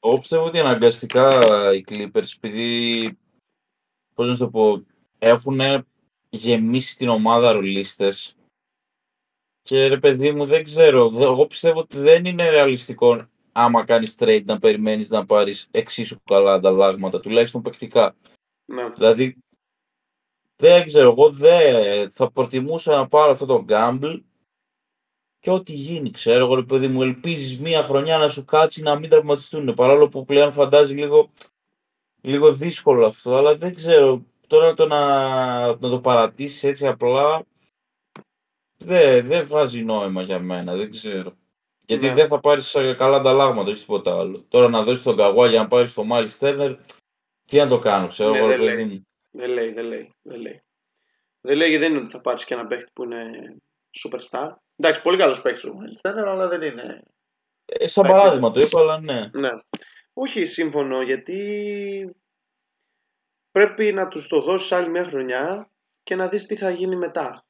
Εγώ πιστεύω ότι αναγκαστικά οι Clippers, επειδή. Πώς να το πω, έχουν γεμίσει την ομάδα ρολίστε. Και ρε παιδί μου, δεν ξέρω. Εγώ πιστεύω ότι δεν είναι ρεαλιστικό άμα κάνεις trade να περιμένεις να πάρεις εξίσου καλά ανταλλάγματα, τουλάχιστον παικτικά. Ναι. Δηλαδή, δεν ξέρω, εγώ δεν θα προτιμούσα να πάρω αυτό το gamble και ό,τι γίνει, ξέρω εγώ, παιδί μου, ελπίζεις μία χρονιά να σου κάτσει να μην τραυματιστούν. Παρόλο που πλέον φαντάζει λίγο, λίγο δύσκολο αυτό, αλλά δεν ξέρω. Τώρα το να, να το παρατήσεις έτσι απλά δεν, δεν βγάζει νόημα για μένα, δεν ξέρω. Γιατί ναι. δεν θα πάρεις καλά ανταλλάγματα, όχι τίποτα άλλο. Τώρα να δώσεις τον Καγουά για να πάρεις το Μάλι Στέρνερ, τι να το κάνω, ξέρω ναι, εγώ, δεν, λέει. δεν λέει, δεν λέει, δεν λέει. Δεν λέει γιατί δεν είναι ότι θα πάρεις και ένα παίχτη που είναι superstar. Εντάξει, πολύ καλός παίχτη ο Μάλι Στέρνερ, αλλά δεν είναι. Ε, σαν παράδειγμα το είπα, αλλά ναι. ναι. Όχι, σύμφωνο, γιατί πρέπει να τους το δώσεις άλλη μια χρονιά και να δεις τι θα γίνει μετά.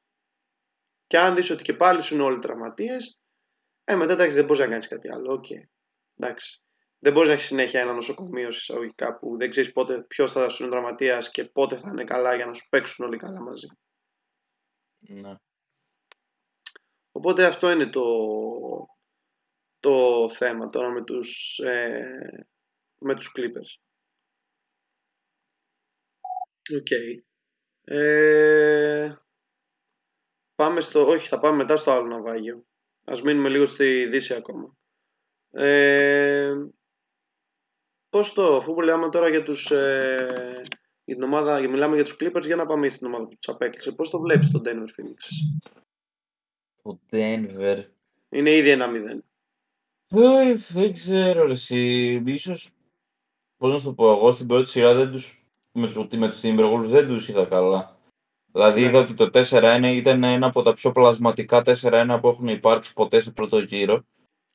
Και αν δεις ότι και πάλι σου είναι όλοι τραυματίες, ε, μετά εντάξει δεν μπορείς να κάνεις κάτι άλλο. Okay. Εντάξει. Δεν μπορείς να έχεις συνέχεια ένα νοσοκομείο εισαγωγικά που δεν ξέρεις πότε ποιος θα σου είναι τραυματίας και πότε θα είναι καλά για να σου παίξουν όλοι καλά μαζί. Ναι. Οπότε αυτό είναι το, το θέμα τώρα με τους, ε, με τους Clippers. Ok. Okay. Ε, πάμε στο, όχι θα πάμε μετά στο άλλο ναυάγιο. Ας μείνουμε λίγο στη Δύση ακόμα. Ε, πώς το, αφού λέμε τώρα για τους... Ε, για την ομάδα, για, μιλάμε για τους Clippers, για να πάμε στην ομάδα που τους απέκλεισε. Πώς το βλέπεις τον Denver Phoenix; Ο Denver. Είναι ήδη ένα μηδέν. Δεν, δεν ξέρω εσύ. Ίσως, πώς να σου το πω, εγώ στην πρώτη σειρά δεν τους, με τους, με τους Timberwolves δεν τους είδα καλά. Δηλαδή ναι. είδα ότι το 4-1 ήταν ένα από τα πιο πλασματικά 4-1 που έχουν υπάρξει ποτέ σε πρώτο γύρο.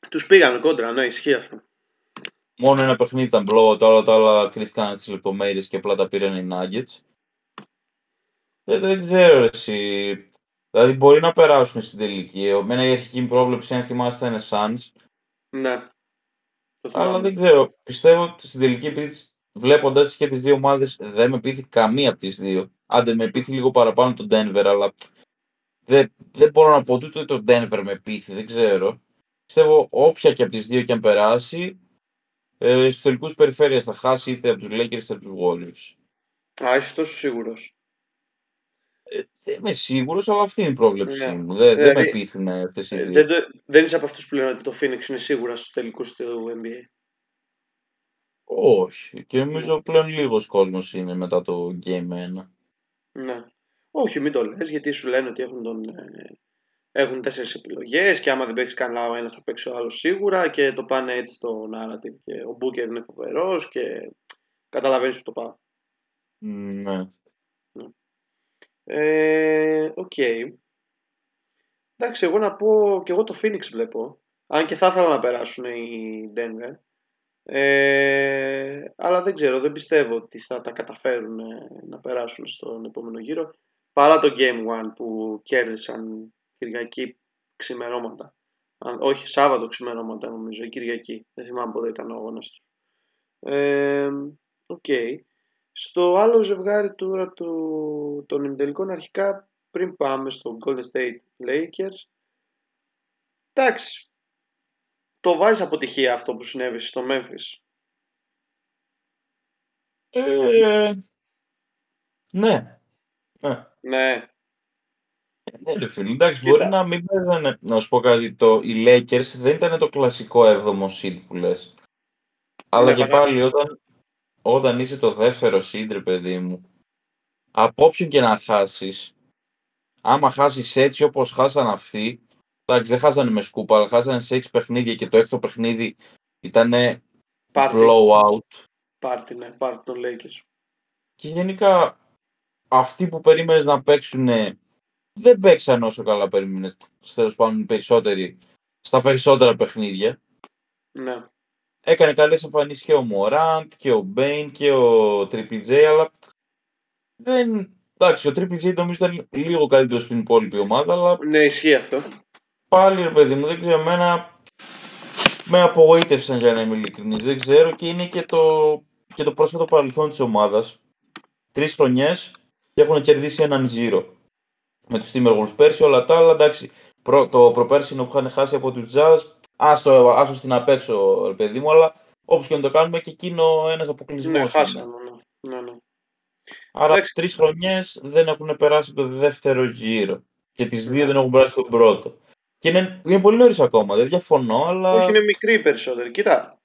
Τους πήγαν κόντρα, ναι, ισχύει αυτό. Μόνο ένα παιχνίδι ήταν blowout, τα άλλα, τα άλλα κρίθηκαν στις λεπτομέρειες και απλά τα πήραν οι Nuggets. Ε, δεν ξέρω εσύ. Δηλαδή μπορεί να περάσουν στην τελική. Εμένα η αρχική πρόβλεψη, αν θυμάστε, είναι Suns. Ναι. Αλλά δεν ξέρω. Πιστεύω ότι στην τελική, επειδή βλέποντας και τις δύο ομάδες, δεν με πείθει καμία από τις δύο. Άντε με πείθει λίγο παραπάνω τον Denver, αλλά δεν, δεν μπορώ να πω ούτε το Denver με πείθει, δεν ξέρω. Πιστεύω όποια και από τις δύο και αν περάσει, ε, στους τελικούς περιφέρεια θα χάσει είτε από τους Lakers είτε από τους Warriors. Α, είσαι τόσο σίγουρος. Ε, δεν είμαι σίγουρος, αλλά αυτή είναι η πρόβλεψή ναι. μου. Δεν, δηλαδή, δεν με πείθουν αυτές οι ε, δύο. Δεν, δεν είσαι από αυτούς που λένε ότι το Phoenix είναι σίγουρα στους τελικούς του NBA. Όχι. Και νομίζω πλέον λίγος κόσμος είναι μετά το Game 1. Ναι. Όχι, μην το λες, γιατί σου λένε ότι έχουν, τον, ε, έχουν τέσσερις επιλογές και άμα δεν παίξεις καλά ο ένας θα παίξει ο άλλος σίγουρα και το πάνε έτσι στο narrative και ο Booker είναι φοβερός και καταλαβαίνεις που το πάω. Ναι. ναι. Ε, ok. okay. Εντάξει, εγώ να πω και εγώ το Phoenix βλέπω. Αν και θα ήθελα να περάσουν οι Denver. Ε, αλλά δεν ξέρω, δεν πιστεύω ότι θα τα καταφέρουν να περάσουν στον επόμενο γύρο. Παρά το Game One που κέρδισαν Κυριακή ξημερώματα. όχι, Σάββατο ξημερώματα νομίζω, ή Κυριακή. Δεν θυμάμαι πότε ήταν ο αγώνας του. Ε, okay. Στο άλλο ζευγάρι τώρα του, των ημιτελικών αρχικά πριν πάμε στο Golden State Lakers εντάξει το βάζεις αποτυχία αυτό που συνέβη στο Memphis; Ε, ναι. Ναι. Ναι. Ναι, ρε φίλε. Εντάξει, μπορεί να μην παίζανε. Να σου πω κάτι. Το, οι Lakers δεν ήταν το κλασικό 7ο seed που λες. Αλλά ναι, και πάλι όταν, όταν είσαι το δεύτερο σύντρε, παιδί μου, από όποιον και να χάσεις, άμα χάσεις έτσι όπως χάσαν αυτοί, εντάξει, δεν χάσανε με σκούπα, αλλά χάσανε σε 6 παιχνίδια και το έκτο παιχνίδι ήταν blowout. Πάρτι, ναι, πάρτι των Lakers. Και γενικά αυτοί που περίμενες να παίξουν δεν παίξαν όσο καλά περίμενες. Τέλος πάντων, περισσότεροι στα περισσότερα παιχνίδια. Ναι. Έκανε καλές εμφανίσεις και ο Μωράντ και ο Μπέιν και ο Triple J, αλλά δεν. Εντάξει, ο Triple J νομίζω ήταν λίγο καλύτερος στην υπόλοιπη ομάδα, αλλά. Ναι, ισχύει αυτό. Πάλι ρε παιδί μου, δεν ξέρω, εμένα με απογοήτευσαν για να είμαι ειλικρινής. Δεν ξέρω και είναι και το, και το πρόσφατο παρελθόν της ομάδας. Τρεις χρονιές και έχουν κερδίσει έναν ζύρο. Με τους Timberwolves πέρσι, όλα τα άλλα εντάξει. Προ, το προπέρσινο που είχαν χάσει από τους Jazz, άστο, άστο στην απέξω, ρε παιδί μου, αλλά όπως και να το κάνουμε και εκείνο ένας αποκλεισμός. Ναι, χάσαμε, ναι. ναι, ναι. Άρα τρεις χρονιές δεν έχουν περάσει το δεύτερο γύρο. Και τις δύο δεν έχουν περάσει τον πρώτο. Και είναι, είναι πολύ νωρίς ακόμα, δεν διαφωνώ, αλλά. Όχι, είναι μικρή περισσότερη. Κοίτα,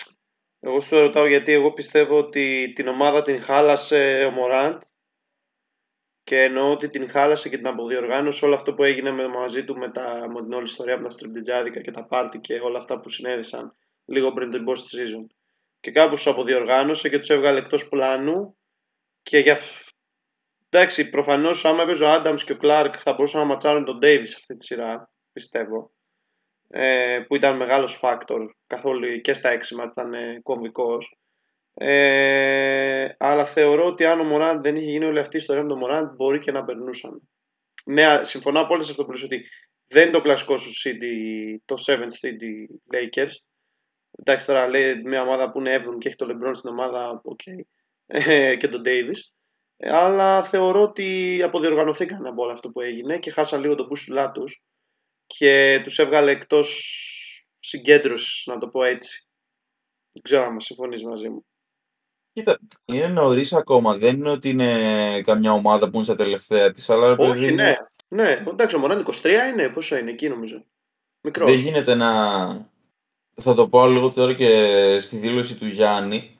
εγώ σου ρωτάω γιατί εγώ πιστεύω ότι την ομάδα την χάλασε ο Μωράντ και εννοώ ότι την χάλασε και την αποδιοργάνωσε όλο αυτό που έγινε με, μαζί του με, τα, με την όλη ιστορία από τα στριμπτιτζάδικα και τα πάρτι και όλα αυτά που συνέβησαν λίγο πριν την post season. Και κάπου του αποδιοργάνωσε και τους έβγαλε εκτός πλάνου και για. Εντάξει, προφανώς άμα έπαιζε ο Άνταμς και ο Κλάρκ θα μπορούσαν να ματσάρουν τον Ντέιβις αυτή τη σειρά, πιστεύω. Ε, που ήταν μεγάλος φάκτορ καθόλου και στα έξιμα ήταν κομβικός ε, αλλά θεωρώ ότι αν ο Μωράντ δεν είχε γίνει όλη αυτή η ιστορία με τον Μωράντ, μπορεί και να περνούσαν. Ναι, συμφωνώ απόλυτα σε αυτό που λες ότι δεν είναι το κλασικό σου City, το 7 City Lakers. Εντάξει, τώρα λέει μια ομάδα που είναι 7 και έχει το LeBron στην ομάδα, okay. ε, και τον Davis. Ε, αλλά θεωρώ ότι αποδιοργανωθήκαν από όλο αυτό που έγινε και χάσαν λίγο τον μπούσουλά του και τους έβγαλε εκτός συγκέντρωσης, να το πω έτσι. Δεν ξέρω αν συμφωνείς μαζί μου. Κοίτα, είναι νωρίς ακόμα. Δεν είναι ότι είναι καμιά ομάδα που είναι στα τελευταία της. Αλλά Όχι, ναι. Ναι, εντάξει, ο Μωράν 23 είναι. Πόσο είναι εκεί, νομίζω. Μικρός. Δεν γίνεται να. Θα το πω λίγο τώρα και στη δήλωση του Γιάννη.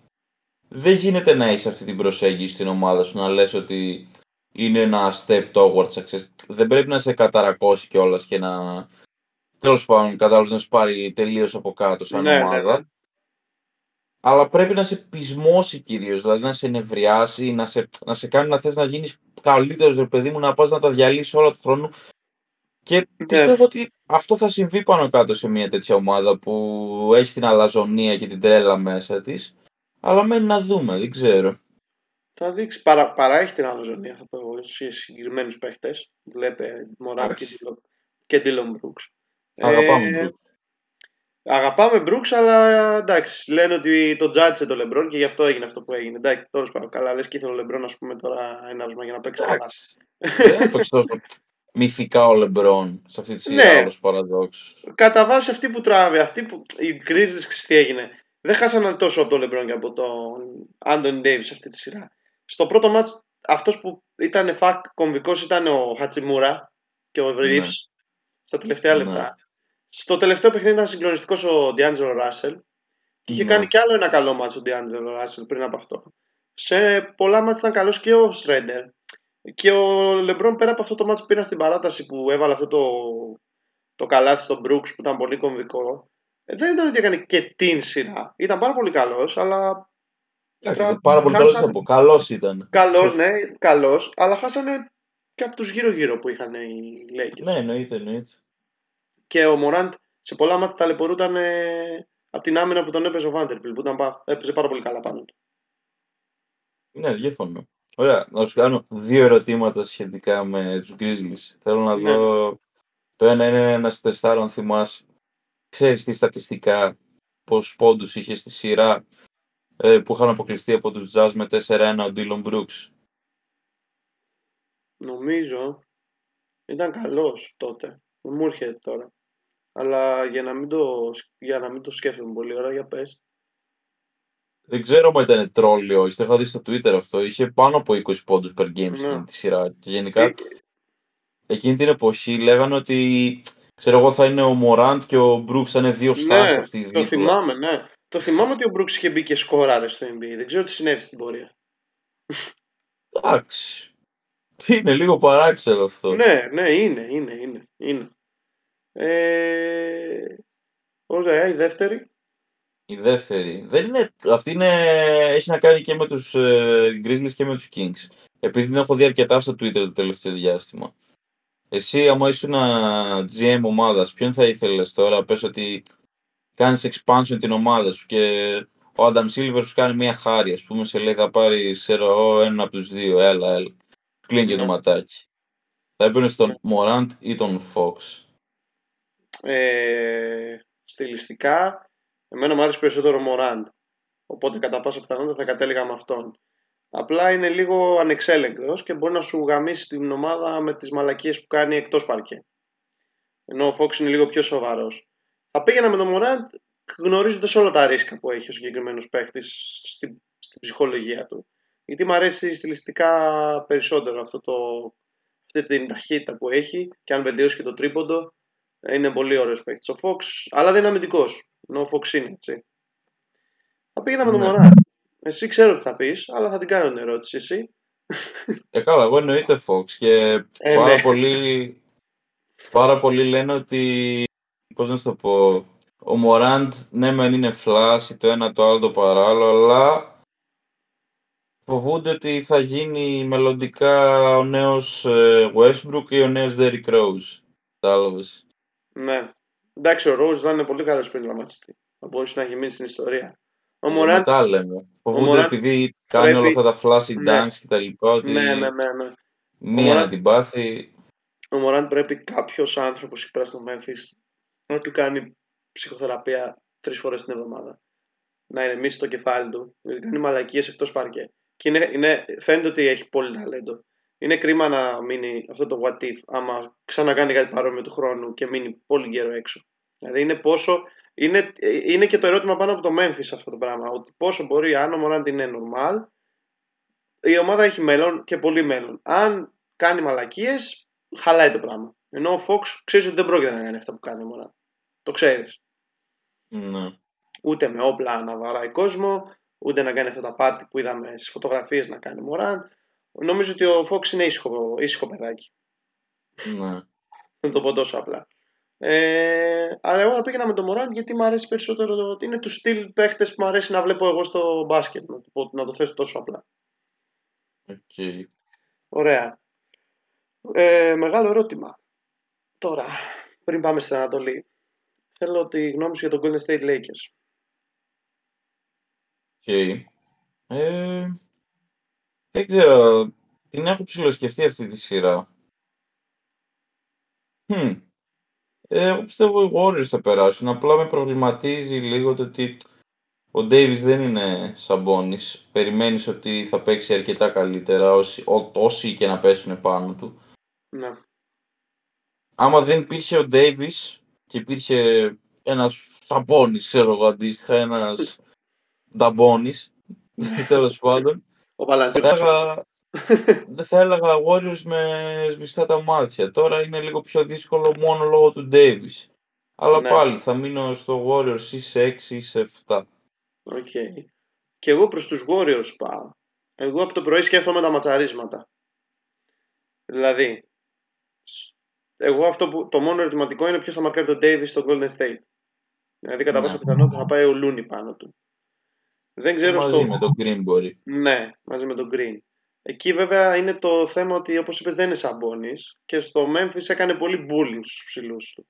Δεν γίνεται να έχει αυτή την προσέγγιση στην ομάδα σου να λες ότι είναι ένα step towards success. Δεν πρέπει να σε καταρακώσει κιόλας και να. Τέλος πάντων, κατάλαβες να σου πάρει τελείως από κάτω σαν ναι, ναι ομάδα. Ναι, αλλά πρέπει να σε πεισμώσει κυρίως, δηλαδή να σε νευριάσει, να σε, να σε κάνει να θες να γίνεις καλύτερος, ρε παιδί μου, να πας να τα διαλύσεις όλα του χρόνου. Και ναι. πιστεύω ότι αυτό θα συμβεί πάνω κάτω σε μια τέτοια ομάδα που έχει την αλαζονία και την τρέλα μέσα της. Αλλά μένει να δούμε, δεν ξέρω. Θα δείξει, παρά, παρά έχει την αλαζονία, θα πω εγώ, σε συγκεκριμένους παίχτες. Βλέπε Μωρά και Ντίλον Μπρούξ. Αγαπάμε ε, Αγαπάμε Μπρούξ, αλλά εντάξει, λένε ότι το τζάτσε το Λεμπρόν και γι' αυτό έγινε αυτό που έγινε. Εντάξει, τώρα σπάω καλά, λες και ήθελε ο Λεμπρόν, ας πούμε, τώρα ένα για να παίξει καλά. Δεν έπαιξε τόσο μυθικά ο Λεμπρόν σε αυτή τη σειρά, ναι. παραδόξου. Κατά βάση αυτή που τράβει, αυτή που. Η Grizzlies τι έγινε. Δεν χάσανε τόσο από τον Λεμπρόν και από τον Άντωνι Ντέιβι αυτή τη σειρά. Στο πρώτο μάτς, αυτός που ήταν φακ κομβικός ήταν ο Χατσιμούρα και ο Ρίβ ναι. στα τελευταία ναι. λεπτά. Στο τελευταίο παιχνίδι ήταν συγκλονιστικός ο Ντιάντζελο Ράσελ και είχε ναι. κάνει κι άλλο ένα καλό μάτσο ο Ντιάντζελο Ράσελ πριν από αυτό. Σε πολλά μάτια ήταν καλός και ο Σρέντερ. Και ο Λεμπρόν πέρα από αυτό το μάτσο που πήραν στην παράταση που έβαλε αυτό το, το καλάθι στον Μπρούξ που ήταν πολύ κομβικό. Ε, δεν ήταν ότι έκανε και την σειρά. Ήταν πάρα πολύ καλός, αλλά. Τρα... Πάρα πολύ χάσανε... καλό Καλός ήταν. Καλός, ναι, καλός, αλλά χάσανε και από τους γύρω-γύρω που είχαν οι Lakers. Ναι, εννοείται, εννοείται και ο Μωράντ σε πολλά μάτια ταλαιπωρούταν ε, από την άμυνα που τον έπαιζε ο Βάντερπιλ, που ήταν, έπαιζε πάρα πολύ καλά πάνω του. Ναι, διαφωνώ. Ωραία, να σου κάνω δύο ερωτήματα σχετικά με τους Grizzlies. Θέλω να ναι. δω... Το ένα είναι ένας τεστάρο, αν θυμάσαι. Ξέρεις τι στατιστικά, πόσους πόντους είχε στη σειρά; Ε, που είχαν αποκλειστεί από τους Jazz με 4-1 ο Dylan Brooks. Νομίζω ήταν καλός τότε. Δεν μου έρχεται τώρα. Αλλά για να μην το, για να μην το σκέφτομαι πολύ ώρα, για πες. Δεν ξέρω αν ήταν τρόλιο, το είχα δει στο Twitter αυτό. Είχε πάνω από 20 πόντους per game ναι. στην τη σειρά. Και γενικά, ε... εκείνη την εποχή λέγανε ότι ξέρω εγώ θα είναι ο Μωράντ και ο Μπρούξ θα είναι δύο στάσεις ναι, αυτή το θυμάμαι, ναι. Το θυμάμαι ότι ο Μπρούξ είχε μπει και σκόραρε στο NBA. Δεν ξέρω τι συνέβη στην πορεία. Εντάξει. Είναι λίγο παράξενο αυτό. Ναι, ναι, είναι, είναι, είναι. είναι. Ε... Ωραία, η δεύτερη. Η δεύτερη. Δεν είναι... Αυτή είναι... έχει να κάνει και με τους ε, Grizzlies και με τους Kings. Επειδή την έχω δει αρκετά στο Twitter το τελευταίο διάστημα. Εσύ, άμα ήσουν GM ομάδας, ποιον θα ήθελες τώρα, πες ότι κάνεις expansion την ομάδα σου και ο Adam Silver σου κάνει μια χάρη, ας πούμε, σε λέει θα πάρεις, ξέρω, ένα από τους δύο, έλα, έλα. Κλείνει και το ναι. ματάκι. Θα έπαιρνες τον Morant ή τον Fox; Ε, στιλιστικά, εμένα μου άρεσε περισσότερο ο Morant. Οπότε κατά πάσα πιθανότητα θα κατέληγα με αυτόν. Απλά είναι λίγο ανεξέλεγκτος και μπορεί να σου γαμίσει την ομάδα με τις μαλακίες που κάνει εκτός παρκέ. Ενώ ο Fox είναι λίγο πιο σοβαρός. Θα πήγαινα με τον Morant γνωρίζοντας όλα τα ρίσκα που έχει ο συγκεκριμένος παίκτης στην, στην ψυχολογία του. Γιατί μου αρέσει στιλιστικά περισσότερο αυτό το, αυτή την ταχύτητα που έχει και αν βελτιώσει και το τρίποντο είναι πολύ ωραίος παίκτης. Ο Fox, αλλά δεν είναι αμυντικός. Ενώ ο Fox είναι έτσι. Θα πήγαινα με τον ναι. Εσύ ξέρω τι θα πεις, αλλά θα την κάνω την ερώτηση εσύ. Ε, καλά, εγώ εννοείται Fox και ε, πάρα, ναι. πολύ, πάρα πολύ λένε ότι, πώς να σου το πω, ο Μωράντ ναι μεν είναι φλάση το ένα το άλλο το παράλληλο, αλλά φοβούνται ότι θα γίνει μελλοντικά ο νέος ε, Westbrook ή ο νέος Derrick Rose. Κατάλαβες. Ναι. Εντάξει, ο Rose δεν είναι πολύ καλός πριν δραματιστή. Θα μπορούσε να έχει μείνει στην ιστορία. Ο Μωράντ... Μετά λέμε. Φοβούνται επειδή κάνει όλα αυτά τα flashy ναι. dance και τα λοιπά, ότι ναι, ναι, ναι, ναι. μία να την πάθει. Ο Μωράντ πρέπει κάποιος άνθρωπος εκεί πέρα στο Memphis να του κάνει ψυχοθεραπεία τρεις φορές την εβδομάδα. Να ηρεμήσει το κεφάλι του, να κάνει μαλακίες εκτός παρκέ. Και είναι, είναι, φαίνεται ότι έχει πολύ ταλέντο. Είναι κρίμα να μείνει αυτό το what if άμα ξανακάνει κάτι παρόμοιο του χρόνου και μείνει πολύ καιρό έξω. Δηλαδή είναι πόσο. Είναι, είναι και το ερώτημα πάνω από το Memphis αυτό το πράγμα. Ότι πόσο μπορεί, αν ο Μωράντ είναι normal, η ομάδα έχει μέλλον και πολύ μέλλον. Αν κάνει μαλακίες, χαλάει το πράγμα. Ενώ ο Fox ξέρεις ότι δεν πρόκειται να κάνει αυτά που κάνει ο Μωράντ. Το ξέρεις. Ναι. Ούτε με όπλα να βαράει κόσμο, ούτε να κάνει αυτά τα πάρτι που είδαμε στις φωτογραφίες να κάνει Μωράν. Νομίζω ότι ο Φόξ είναι ήσυχο, ήσυχο παιδάκι. Ναι. Δεν το πω τόσο απλά. Ε, αλλά εγώ θα πήγαινα με τον Μωράν γιατί μου αρέσει περισσότερο. Το, είναι του στυλ παίχτες που μου αρέσει να βλέπω εγώ στο μπάσκετ. Να το, να το θέσω τόσο απλά. Okay. Ωραία. Ε, μεγάλο ερώτημα. Τώρα, πριν πάμε στην Ανατολή θέλω τη γνώμη σου για τον Golden State Lakers. Okay. Ε, δεν ξέρω. Την έχω ψηλοσκεφτεί αυτή τη σειρά. Hm. Ε, εγώ πιστεύω οι Warriors θα περάσουν. Απλά με προβληματίζει λίγο το ότι ο Davis δεν είναι σαμπόνις. Περιμένεις ότι θα παίξει αρκετά καλύτερα όσοι, ό, όσοι και να πέσουν πάνω του. Ναι. Άμα δεν υπήρχε ο Davis και υπήρχε ένας Σαμπόνι, ξέρω εγώ αντίστοιχα, ένας Νταμπόνι, τέλος πάντων. Ο θα έλεγα, δεν θα έλεγα Warriors με σβηστά τα μάτια. Τώρα είναι λίγο πιο δύσκολο μόνο λόγω του Davis. Αλλά ναι. πάλι θα μείνω στο Warriors ή σε 6 ή σε 7. Ok. Okay. Και εγώ προς τους Warriors πάω. Εγώ από το πρωί σκέφτομαι τα ματσαρίσματα. Δηλαδή, εγώ αυτό που το μόνο ερωτηματικό είναι ποιος θα μαρκάρει τον Davis στο Golden State. Δηλαδή κατά ναι. πάσα πιθανότητα θα πάει ο Λούνι πάνω του. Δεν ξέρω μαζί στο... με τον Green μπορεί. Ναι, μαζί με τον Green. Εκεί βέβαια είναι το θέμα ότι όπως είπες δεν είναι σαμπόνις και στο Memphis έκανε πολύ bullying στους ψηλούς του.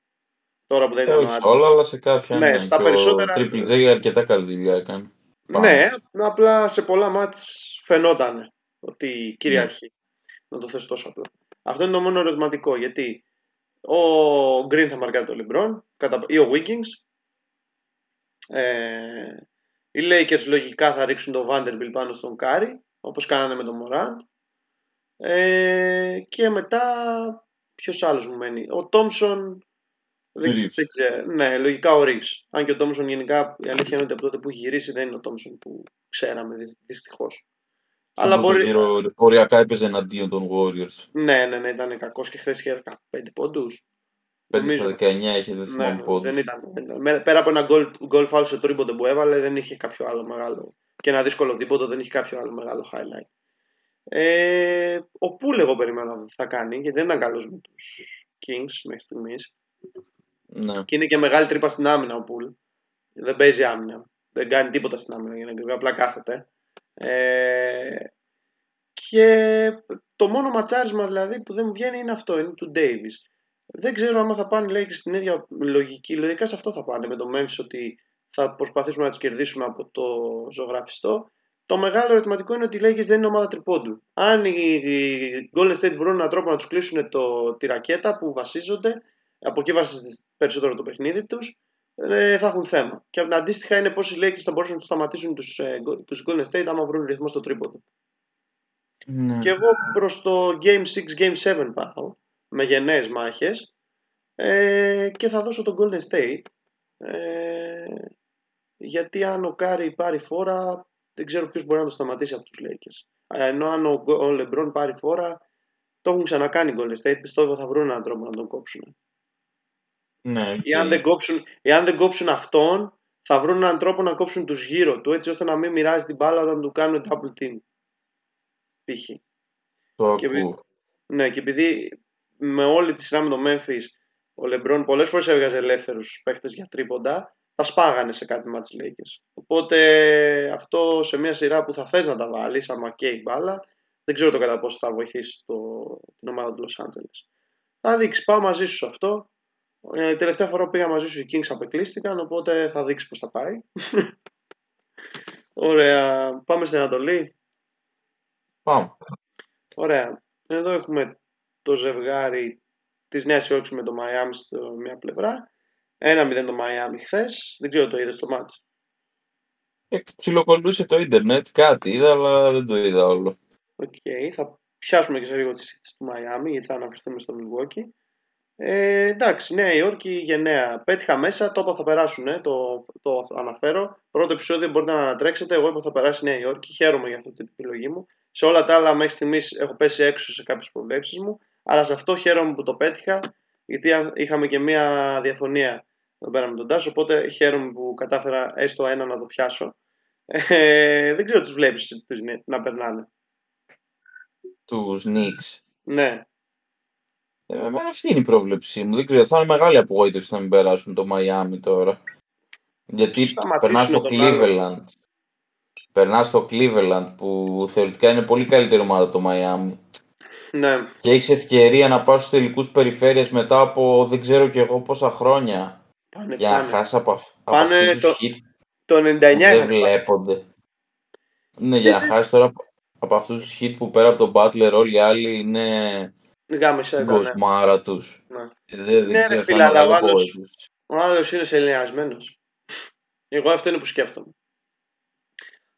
Τώρα που δεν ήταν ο όλα, αλλά σε κάποια ναι. ναι. Στα περισσότερα... Ο Triple J αρκετά καλή δουλειά έκανε. Ναι, απλά σε πολλά μάτς φαινόταν ότι κυριαρχεί. Ναι. Να το θέσω τόσο απλά. Αυτό είναι το μόνο ερωτηματικό γιατί ο Green θα μαρκάρει τον LeBron ή ο Wiggins. Ε, οι Lakers λογικά θα ρίξουν τον Vanderbilt πάνω στον Κάρι, όπως κάνανε με τον Morant. Ε, και μετά ποιος άλλος μου μένει; Ο Thompson δεν, ξέρω. Ναι, λογικά ο Reeves. Αν και ο Thompson γενικά η αλήθεια είναι ότι από τότε που έχει γυρίσει δεν είναι ο Thompson που ξέραμε δυστυχώς. Αλλά μπορεί. Γύρω, οριακά έπαιζε εναντίον των Warriors. Ναι, ναι, ναι, ήταν κακός και χθες είχε 15 πόντους. 5 19 είχε, δεν θυμάμαι ναι, δεν ήταν, δεν ήταν. Πέρα από ένα goal, foul σε τρίποντο που έβαλε, δεν είχε κάποιο άλλο μεγάλο. Και ένα δύσκολο δίποτο δεν είχε κάποιο άλλο μεγάλο highlight. Ε, ο Πούλ εγώ περιμένω ότι θα κάνει, γιατί δεν ήταν καλός με τους Kings μέχρι στιγμής. Ναι. Και είναι και μεγάλη τρύπα στην άμυνα ο Πούλ. Δεν παίζει άμυνα. Δεν κάνει τίποτα στην άμυνα για να απλά κάθεται. Ε, και το μόνο ματσάρισμα δηλαδή που δεν μου βγαίνει είναι αυτό, είναι του Davis. Δεν ξέρω άμα θα πάνε λέει στην ίδια λογική. Λογικά σε αυτό θα πάνε με το Memphis ότι θα προσπαθήσουμε να του κερδίσουμε από το ζωγραφιστό. Το μεγάλο ερωτηματικό είναι ότι οι Lakers δεν είναι ομάδα τριπώντου. Αν οι Golden State βρουν έναν τρόπο να τους κλείσουν το, τη ρακέτα που βασίζονται, από εκεί βασίζεται περισσότερο το παιχνίδι τους, ε, θα έχουν θέμα. Και αντίστοιχα είναι πώς οι Lakers θα μπορούσαν να τους σταματήσουν τους ε, τους Golden State άμα βρουν ρυθμό στο τρίποντο. Ναι. Και εγώ προς το Game 6, Game 7 πάω με γενναίες μάχες ε, και θα δώσω τον Golden State ε, γιατί αν ο Κάρι πάρει φόρα δεν ξέρω ποιος μπορεί να το σταματήσει από τους Lakers ενώ αν ο, ο LeBron πάρει φόρα το έχουν ξανακάνει οι Golden State πιστεύω θα βρουν έναν τρόπο να τον κόψουν ναι, και... εάν, δεν κόψουν, εάν δεν κόψουν αυτόν θα βρουν έναν τρόπο να κόψουν τους γύρω του έτσι ώστε να μην μοιράζει την μπάλα όταν του κάνουν double team τύχη το και επειδή, ναι, και επειδή με όλη τη σειρά με το Memphis ο Λεμπρόν πολλές φορές έβγαζε ελεύθερους παίχτες για τρίποντα τα σπάγανε σε κάτι μάτς Lakers. Οπότε αυτό σε μια σειρά που θα θες να τα βάλεις άμα και η μπάλα δεν ξέρω το κατά πόσο θα βοηθήσει το, την ομάδα του Los Angeles. Θα δείξει, πάω μαζί σου σε αυτό. Ε, τελευταία φορά που πήγα μαζί σου οι Kings απεκλείστηκαν, οπότε θα δείξεις πώς θα πάει. <laughs> Ωραία. Πάμε στην Ανατολή. Πάμε. Ωραία. Εδώ έχουμε το ζευγάρι της Νέας Υόρκης με το Μαϊάμι στο μια πλευρά. Ένα μηδέν το Μαϊάμι χθες. Δεν ξέρω το είδες στο μάτσο. Ε, ψιλοκολούσε το ίντερνετ, κάτι είδα, αλλά δεν το είδα όλο. Ok, okay. θα πιάσουμε και σε λίγο τη συζήτηση του Μαϊάμι, γιατί θα αναφερθούμε στο Milwaukee. Ε, εντάξει, Νέα Υόρκη γενναία. Πέτυχα μέσα, το θα περάσουν, ε, το, το αναφέρω. Πρώτο επεισόδιο μπορείτε να ανατρέξετε. Εγώ είπα θα περάσει Νέα Υόρκη. Χαίρομαι για αυτή την επιλογή μου. Σε όλα τα άλλα, μέχρι στιγμής έχω πέσει έξω σε κάποιες προβλέψεις μου. Αλλά σε αυτό χαίρομαι που το πέτυχα, γιατί είχαμε και μία διαφωνία εδώ πέρα με τον Τάσο. Οπότε χαίρομαι που κατάφερα έστω ένα να το πιάσω. Ε, δεν ξέρω τους βλέπεις να περνάνε. Τους Νίξ. Ναι. Ε, εμένα αυτή είναι η πρόβλεψή μου. Δεν ξέρω, θα είναι μεγάλη απογοήτευση να μην περάσουν το Μαϊάμι τώρα. Γιατί περνάς στο Cleveland. Περνάς στο Cleveland που θεωρητικά είναι πολύ καλύτερη ομάδα το Μαϊάμι. Ναι. Και έχεις ευκαιρία να πας στους τελικούς περιφέρειες μετά από δεν ξέρω κι εγώ πόσα χρόνια. Πάνε, για να χάσεις από, πάνε από το, hit το 99 δεν βλέπονται. Ναι, για να χάσεις τώρα από αυτούς τους hit που πέρα από τον Butler όλοι οι άλλοι είναι στην κοσμάρα ναι. τους. Ναι. Δεν, ναι, ξέρω, φίλε, αλλά ο άλλος, ο άλλος είναι σεληνιασμένος. Εγώ αυτό είναι που σκέφτομαι.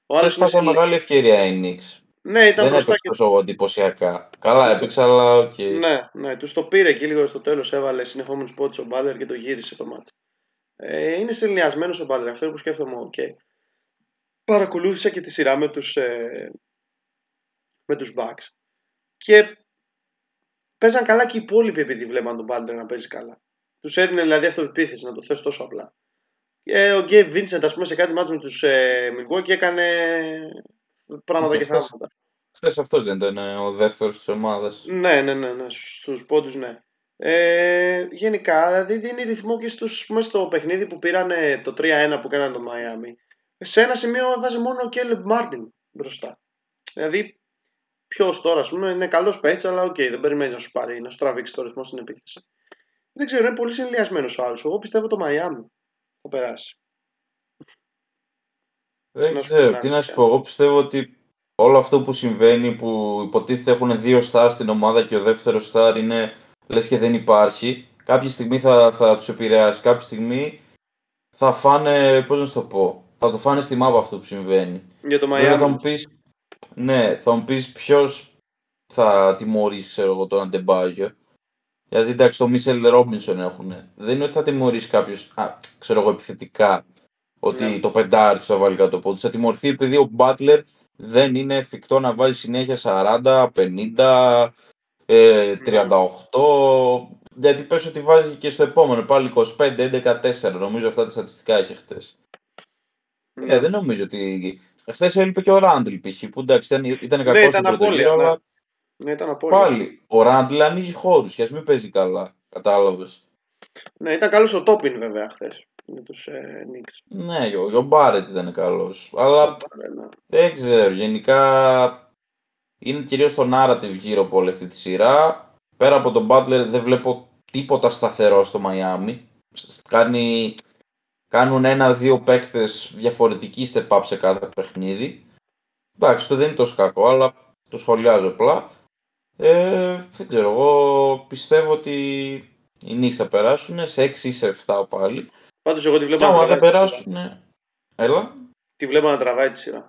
Ο άλλος είναι σε... μεγάλη ευκαιρία η Knicks. Ναι, ήταν δεν μπροστά και... τόσο εντυπωσιακά. Καλά έπαιξε, αλλά οκ. Okay. Ναι, ναι, τους το πήρε εκεί λίγο στο τέλος. Έβαλε συνεχόμενους πόντους ο Μπάλερ και το γύρισε το μάτι. Ε, είναι σεληνιασμένο ο Μπάλερ. Αυτό είναι που σκέφτομαι. Okay. Παρακολούθησα και τη σειρά με τους ε, με τους Bucks. Και παίζαν καλά και οι υπόλοιποι επειδή βλέπαν τον Μπάλερ να παίζει καλά. Τους έδινε δηλαδή αυτοπεποίθηση να το θες τόσο απλά. Και ο Γκέι Βίνσεντ, ας πούμε, σε κάτι μάτι με τους ε, Milwaukee έκανε πράγματα και, και θαύματα. Χθες αυτός δεν ήταν ε, ο δεύτερος της ομάδας. Ναι, ναι, ναι, ναι στους πόντους, ναι. Ε, γενικά, δηλαδή δίνει ρυθμό και στους, μέσα στο παιχνίδι που πήραν το 3-1 που κάνανε το Μαϊάμι. Σε ένα σημείο βάζει μόνο ο Κέλεμπ Μάρτιν μπροστά. Δηλαδή, ποιος τώρα, ας πούμε, είναι καλός παίκτης, αλλά ok, okay, δεν περιμένεις να σου πάρει, να σου τραβήξει το ρυθμό στην επίθεση. Δεν ξέρω, είναι πολύ σεληνιασμένος ο άλλος. Εγώ πιστεύω το Μαϊάμι θα περάσει. Δεν να ξέρω, τι να σου πω. Εγώ πιστεύω ότι όλο αυτό που συμβαίνει, που υποτίθεται έχουν δύο στάρ στην ομάδα και ο δεύτερος στάρ είναι λες και δεν υπάρχει, κάποια στιγμή θα, θα τους επηρεάσει. Κάποια στιγμή θα φάνε, πώς να σου το πω, θα το φάνε στη μάπα αυτό που συμβαίνει. Για το Μαϊάμι. Θα μου πεις, ναι, θα μου πεις ποιος θα τιμωρήσει, ξέρω εγώ, τον Αντεμπάγιο. Γιατί εντάξει, το Μίσελ Ρόμπινσον έχουν. Δεν είναι ότι θα τιμωρήσει κάποιος, ξέρω εγώ, επιθετικά. Ότι ναι. το πεντάρι του θα βάλει κάτω από του. Θα τιμωρηθεί επειδή ο Μπάτλερ δεν είναι εφικτό να βάζει συνέχεια 40, 50, ε, 38. Γιατί πες ότι βάζει και στο επόμενο πάλι 25, 11, 4. Νομίζω αυτά τα στατιστικά είχε χτες. Ναι. Ε, δεν νομίζω ότι. Χθε έλειπε και ο Ράντλ π.χ. που εντάξει ήταν, ήταν κακός ναι, στην πρώτη γύρο, αλλά. Ναι, ήταν απόλυτα. Πάλι ο Ράντλ ανοίγει χώρους και ας μην παίζει καλά. Κατάλαβες. Ναι, ήταν καλός ο Τόπιν βέβαια χθες με τους ε, Ναι, ο, ο Μπάρετ ήταν καλός. Αλλά ναι. δεν ξέρω. Γενικά είναι κυρίως το narrative γύρω από όλη αυτή τη σειρά. Πέρα από τον Butler δεν βλέπω τίποτα σταθερό στο Μαϊάμι. Κάνει, κάνουν ένα-δύο παίκτες διαφορετικοί step up σε κάθε παιχνίδι. Εντάξει, αυτό δεν είναι τόσο κακό, αλλά το σχολιάζω απλά. Ε, δεν ξέρω, εγώ πιστεύω ότι οι Knicks θα περάσουν σε 6 ή σε 7 πάλι. Πάντως εγώ τη βλέπω και να δεν περάσουν. Έλα. Τη βλέπω να τραβάει τη σειρά.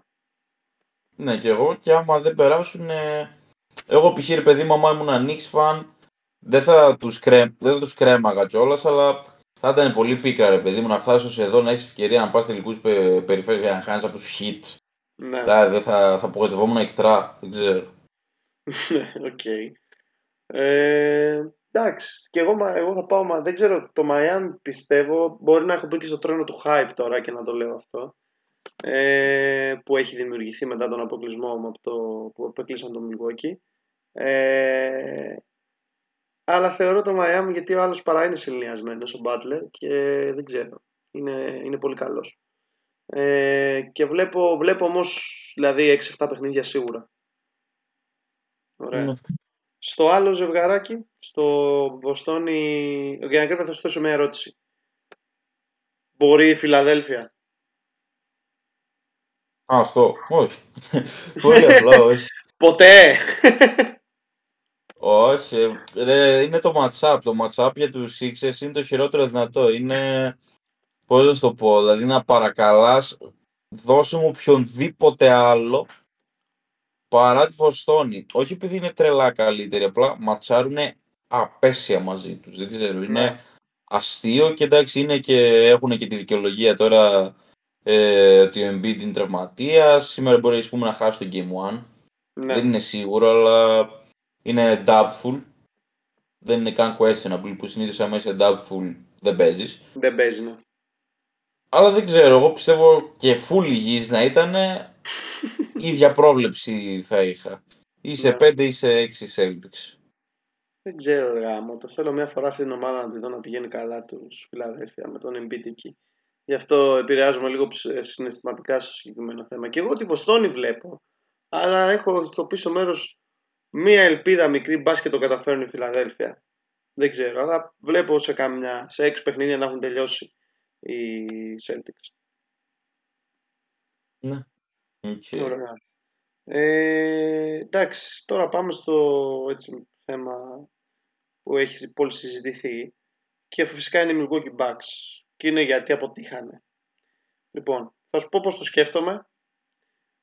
Ναι, και εγώ. Και άμα δεν περάσουν. Εγώ π.χ. ρε παιδί μου, άμα ήμουν Knicks fan, δεν θα τους κρέ... τους κρέμαγα κιόλας, αλλά θα ήταν πολύ πίκρα ρε παιδί μου να φτάσω εδώ να έχεις ευκαιρία να πας τελικούς περιφέρειες για να χάνεις από τους hit. Ναι. δεν θα, θα απογοητευόμουν εκτρά, δεν ξέρω. Ναι, οκ. Ε, εντάξει, και εγώ, εγώ θα πάω, μα, δεν ξέρω, το Μαϊάμι πιστεύω, μπορεί να έχω μπει και στο τρένο του hype τώρα και να το λέω αυτό, ε, που έχει δημιουργηθεί μετά τον αποκλεισμό μου από το, που αποκλείσαν τον Milwaukee. Ε, αλλά θεωρώ το Μαϊάμι γιατί ο άλλος παραείναι σεληνιασμένος, ο Μπάτλερ και δεν ξέρω. Είναι, είναι πολύ καλός. Ε, και βλέπω, βλέπω όμως δηλαδή 6-7 παιχνίδια σίγουρα. Ωραία. Ναι. Στο άλλο ζευγαράκι, στο Βοστόνι, για να κρύβω θα σου θέσω μια ερώτηση. Μπορεί η Φιλαδέλφια; Α, αυτό. Όχι. <laughs> Πολύ απλά, όχι. Ποτέ. Όχι, ρε, είναι το match-up. Το match-up για τους Sixers είναι το χειρότερο δυνατό. Είναι, πώς να το πω, δηλαδή να παρακαλάς, δώσε μου οποιονδήποτε άλλο παρά τη Βοστόνη. Όχι επειδή είναι τρελά καλύτερη, απλά ματσάρουν απέσια μαζί τους. Δεν ξέρω, είναι ναι. αστείο και εντάξει είναι και, έχουν και τη δικαιολογία τώρα ε, ότι ο Embiid είναι τραυματίας. Σήμερα μπορεί πούμε, να χάσει το Game 1. Ναι. Δεν είναι σίγουρο, αλλά είναι doubtful. Δεν είναι καν questionable που συνήθως άμα είσαι doubtful δεν παίζεις. Δεν παίζει, ναι. Αλλά δεν ξέρω, εγώ πιστεύω και full υγιής να ήταν <laughs> ίδια πρόβλεψη θα είχα. Ή σε ναι. 5 ή σε 6 Celtics. Δεν ξέρω, γάμο. Το θέλω μια φορά αυτή την ομάδα να τη δω να πηγαίνει καλά τους Φιλαδέλφια με τον Embiid εκεί. Γι' αυτό επηρεάζομαι λίγο συναισθηματικά στο συγκεκριμένο θέμα. Και εγώ τη Βοστόνη βλέπω, αλλά έχω στο πίσω μέρος μία ελπίδα μικρή μπας και το καταφέρουν η Φιλαδέλφια. Δεν ξέρω, αλλά βλέπω σε, κάμια, σε έξι παιχνίδια να έχουν τελειώσει οι Celtics. Ναι. Okay. Ωραία. Ε, εντάξει, τώρα πάμε στο έτσι, θέμα που έχει πολύ συζητηθεί και φυσικά είναι οι Milwaukee Bucks και είναι γιατί αποτύχανε. Λοιπόν, θα σου πω πώς το σκέφτομαι